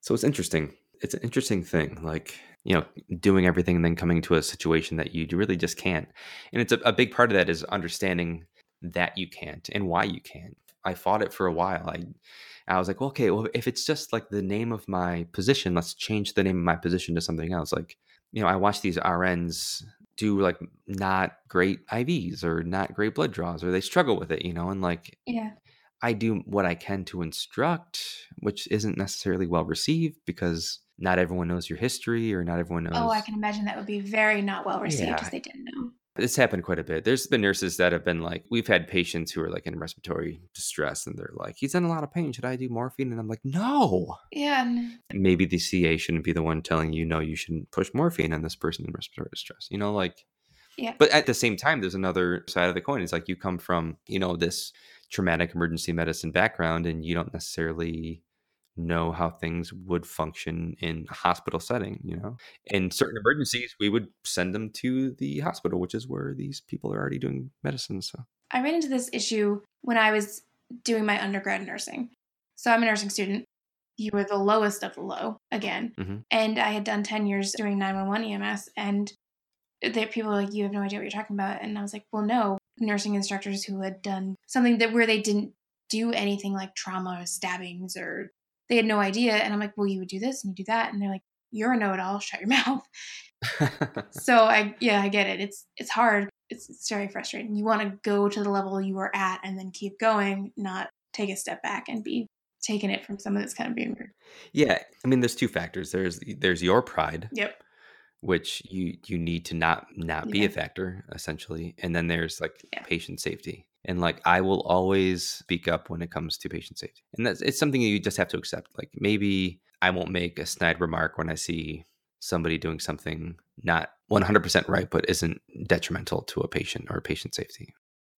Speaker 2: So it's interesting. It's an interesting thing, like you know, doing everything and then coming to a situation that you really just can't. And it's a, a big part of that is understanding that you can't and why you can't I fought it for a while. I I was like, well, okay, well, if it's just like the name of my position, let's change the name of my position to something else. Like, you know, I watch these RNs do like not great IVs or not great blood draws, or they struggle with it, you know, and like,
Speaker 1: yeah,
Speaker 2: I do what I can to instruct, which isn't necessarily well received because not everyone knows your history or not everyone knows.
Speaker 1: Oh, I can imagine that would be very not well received yeah. if they didn't know.
Speaker 2: It's happened quite a bit. There's been nurses that have been like, we've had patients who are like in respiratory distress and they're like, he's in a lot of pain. Should I do morphine? And I'm like, no.
Speaker 1: Yeah.
Speaker 2: Maybe the CA shouldn't be the one telling you, no, you shouldn't push morphine on this person in respiratory distress. You know, like,
Speaker 1: Yeah.
Speaker 2: But at the same time, there's another side of the coin. It's like you come from, you know, this traumatic emergency medicine background and you don't necessarily know how things would function in a hospital setting, you know. In certain emergencies, we would send them to the hospital, which is where these people are already doing medicine. So
Speaker 1: I ran into this issue when I was doing my undergrad nursing. So I'm a nursing student. You were the lowest of the low again.
Speaker 2: Mhm.
Speaker 1: And I had done 10 years doing 911 EMS. And there, people were like, you have no idea what you're talking about. And I was like, well, no. Nursing instructors who had done something that where they didn't do anything like trauma or stabbings or they had no idea. And I'm like, well, you would do this and you do that. And they're like, you're a know-it-all. Shut your mouth. So I, yeah, I get it. It's, it's hard. It's, it's very frustrating. You want to go to the level you were at and then keep going, not take a step back and be taking it from someone that's kind of being weird.
Speaker 2: yeah, I mean, there's two factors. There's there's your pride,
Speaker 1: Yep.
Speaker 2: which you you need to not not be
Speaker 1: Yeah.
Speaker 2: a factor essentially, and then there's like
Speaker 1: Yeah.
Speaker 2: patient safety. And like I will always speak up when it comes to patient safety, and that's it's something you just have to accept. Like maybe I won't make a snide remark when I see somebody doing something not 100% right, but isn't detrimental to a patient or patient safety.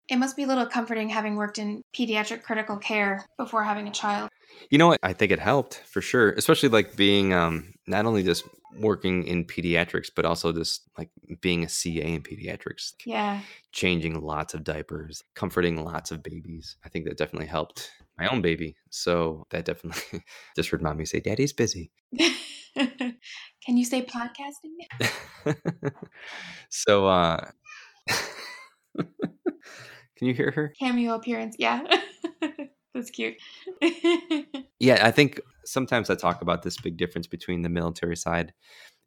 Speaker 1: It must be a little comforting having worked in pediatric critical care before having a child.
Speaker 2: You know what? I think it helped for sure, especially like being um, not only just working in pediatrics, but also just like being a CA in pediatrics,
Speaker 1: Yeah.
Speaker 2: changing lots of diapers, comforting lots of babies. I think that definitely helped my own baby. So that definitely just heard mommy say, Daddy's busy.
Speaker 1: Can you say podcasting?
Speaker 2: so, uh, can you hear her?
Speaker 1: Cameo appearance. Yeah. That's cute.
Speaker 2: Yeah, I think sometimes I talk about this big difference between the military side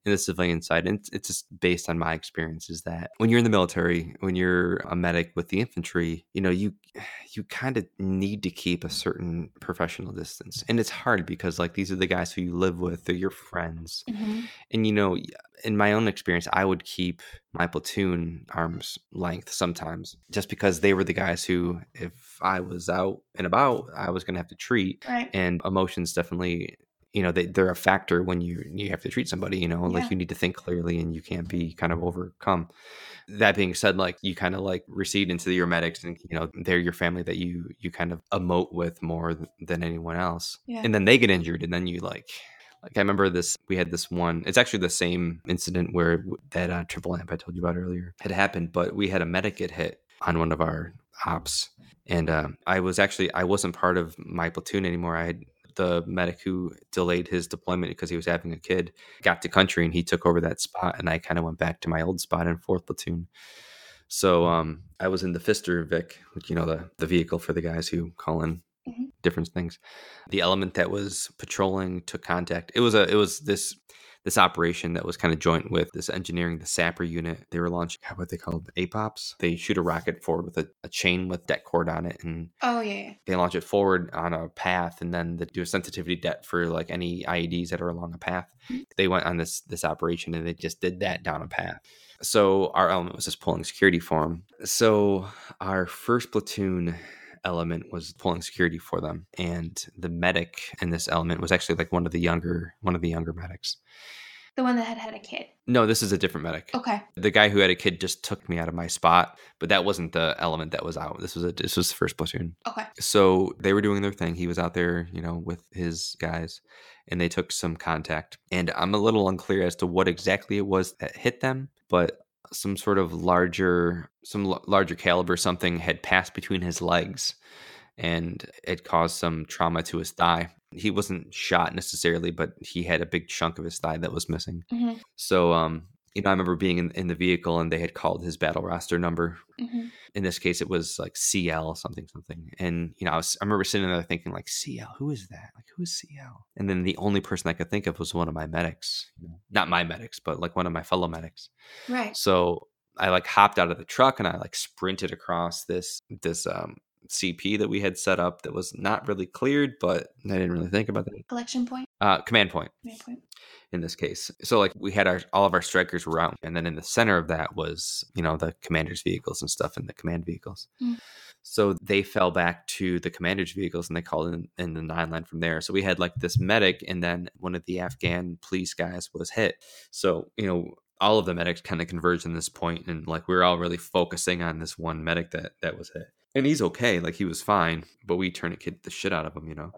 Speaker 2: and the civilian side. And it's, it's just based on my experience is that when you're in the military, when you're a medic with the infantry, you know, you you kind of need to keep a certain professional distance. And it's hard because like these are the guys who you live with, they're your friends.
Speaker 1: Mhm.
Speaker 2: And you know, in my own experience, I would keep my platoon arms length sometimes just because they were the guys who if I was out and about, I was going to have to treat
Speaker 1: Right.
Speaker 2: and emotions definitely you know they, they're a factor when you you have to treat somebody you know like you need to think clearly and you can't be kind of overcome that being said like you kind of like recede into your medics and you know they're your family that you you kind of emote with more th- than anyone else
Speaker 1: Yeah.
Speaker 2: and then they get injured and then you like like I remember this. We had this one. It's actually the same incident where that uh, triple amp I told you about earlier had happened, but we had a medic get hit on one of our ops, and uh, I was actually I wasn't part of my platoon anymore. I had the medic who delayed his deployment because he was having a kid got to country and he took over that spot, and I kind of went back to my old spot in fourth platoon. So um, I was in the Fister Vic, which you know the the vehicle for the guys who call in
Speaker 1: Mhm.
Speaker 2: different things. The element that was patrolling took contact. It was a it was this this operation that was kind of joint with this engineering, the Sapper unit. They were launching how what they called APOBS. They shoot a rocket forward with a, a chain with det cord on it, and
Speaker 1: Oh yeah. yeah.
Speaker 2: they launch it forward on a path, and then they do a sensitivity det for like any IEDs that are along a path.
Speaker 1: Mhm.
Speaker 2: They went on this this operation, and they just did that down a path. So our element was just pulling security for them. So our first platoon element was pulling security for them and the medic in this element was actually like one of the younger one of the younger medics
Speaker 1: The one that had had a kid.
Speaker 2: no this is a different medic
Speaker 1: Okay.
Speaker 2: the guy who had a kid just took me out of my spot but that wasn't the element that was out this was a this was the first platoon
Speaker 1: Okay.
Speaker 2: so they were doing their thing he was out there you know with his guys and they took some contact and i'm a little unclear as to what exactly it was that hit them but some sort of larger some l- larger caliber something had passed between his legs and it caused some trauma to his thigh. He wasn't shot necessarily but he had a big chunk of his thigh that was missing.
Speaker 1: Hmm
Speaker 2: so um you know i remember being in, in the vehicle and they had called his battle roster number.
Speaker 1: Hmm
Speaker 2: in this case it was like CL something something. And you know I, was, I remember sitting there thinking like CL who is that? Like who's CL and then the only person I could think of was one of my medics you not my medics but like one of my fellow medics.
Speaker 1: Right.
Speaker 2: so I like hopped out of the truck and I like sprinted across this this um CP that we had set up that was not really cleared but I didn't really think about that.
Speaker 1: Collection point.
Speaker 2: uh command point.
Speaker 1: Command point.
Speaker 2: In this case. So like we had our all of our Strykers were out, and then in the center of that was you know the commander's vehicles and stuff and the command vehicles.
Speaker 1: Mm.
Speaker 2: So they fell back to the commander's vehicles and they called in, in the nine line from there. So we had like this medic, and then one of the Afghan police guys was hit. So you know all of the medics kind of converged in this point and like we were all really focusing on this one medic that that was hit and he's okay like he was fine but we tourniquet the shit out of him you know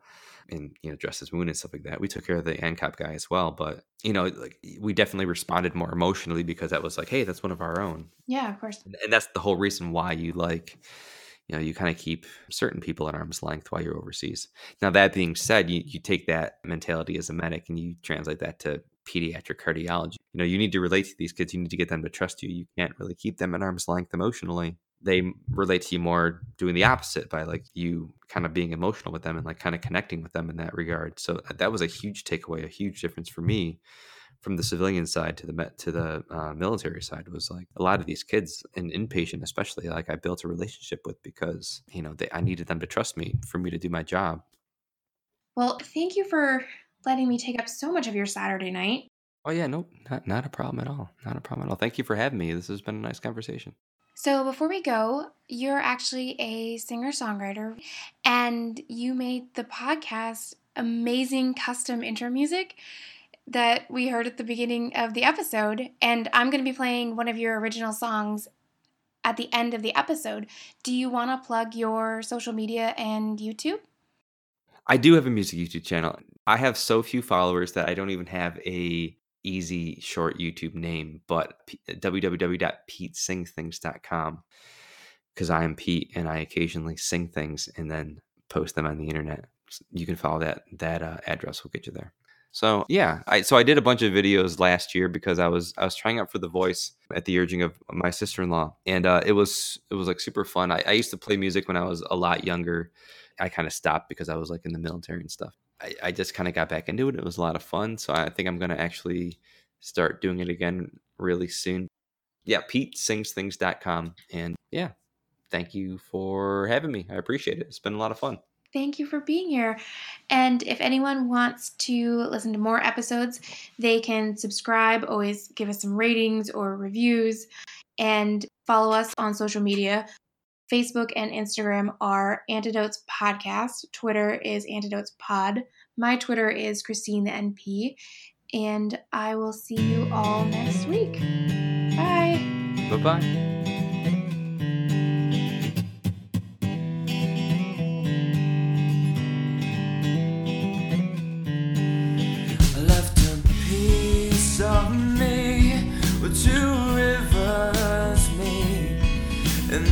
Speaker 2: and you know dress his wound and stuff like that we took care of the ancop guy as well but you know like we definitely responded more emotionally because that was like hey that's one of our own.
Speaker 1: Yeah of course.
Speaker 2: And, and that's the whole reason why you like you know you kind of keep certain people at arm's length while you're overseas. Now that being said you, you take that mentality as a medic and you translate that to pediatric cardiology. You know you need to relate to these kids you need to get them to trust you you can't really keep them at arm's length emotionally they relate to you more doing the opposite by like you kind of being emotional with them and like kind of connecting with them in that regard so uh, that was a huge takeaway a huge difference for me from the civilian side to the to the uh, military side was like a lot of these kids and inpatient especially like I built a relationship with because you know they, I needed them to trust me for me to do my job.
Speaker 1: Well, thank you for letting me take up so much of your Saturday night.
Speaker 2: Oh yeah, nope, not not a problem at all. Not a problem at all. Thank you for having me. This has been a nice conversation.
Speaker 1: So before we go, you're actually a singer-songwriter and you made the podcast amazing custom intro music that we heard at the beginning of the episode, and I'm going to be playing one of your original songs at the end of the episode. Do you want to plug your social media and YouTube?
Speaker 2: I do have a music YouTube channel. I have so few followers that I don't even have a easy short YouTube name, but p- www.petesingsthings.com because I am Pete and I occasionally sing things and then post them on the internet. You can follow that that uh, address will get you there. So yeah, I so I did a bunch of videos last year because I was I was trying out for the voice at the urging of my sister in law, and uh, it was it was like super fun. I, I used to play music when I was a lot younger. I kind of stopped because I was like in the military and stuff. I, I just kind of got back into it. It was a lot of fun, so I think I'm gonna actually start doing it again really soon. Yeah, PeteSingsThings.com, and yeah, thank you for having me. I appreciate it. It's been a lot of fun.
Speaker 1: Thank you for being here. And if anyone wants to listen to more episodes, they can subscribe, always give us some ratings or reviews, and follow us on social media. Facebook and Instagram are Antidotes Podcast. Twitter is Antidotes Pod. My Twitter is Christine the NP. And I will see you all next week. Bye.
Speaker 2: Bye bye.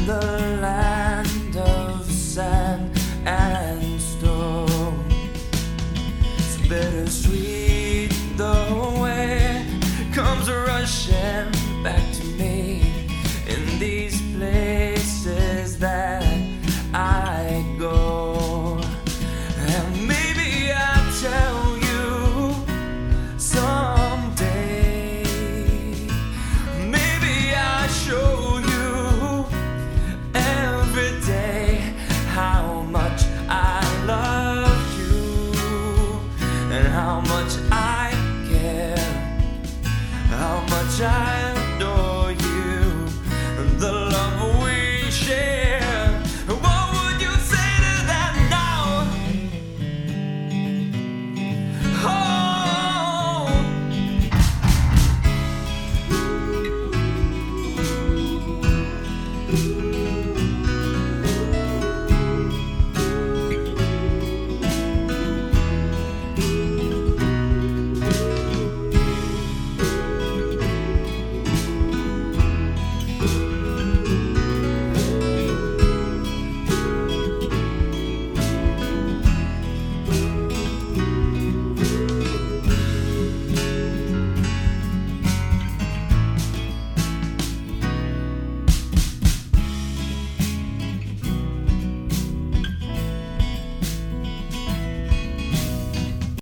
Speaker 2: the light.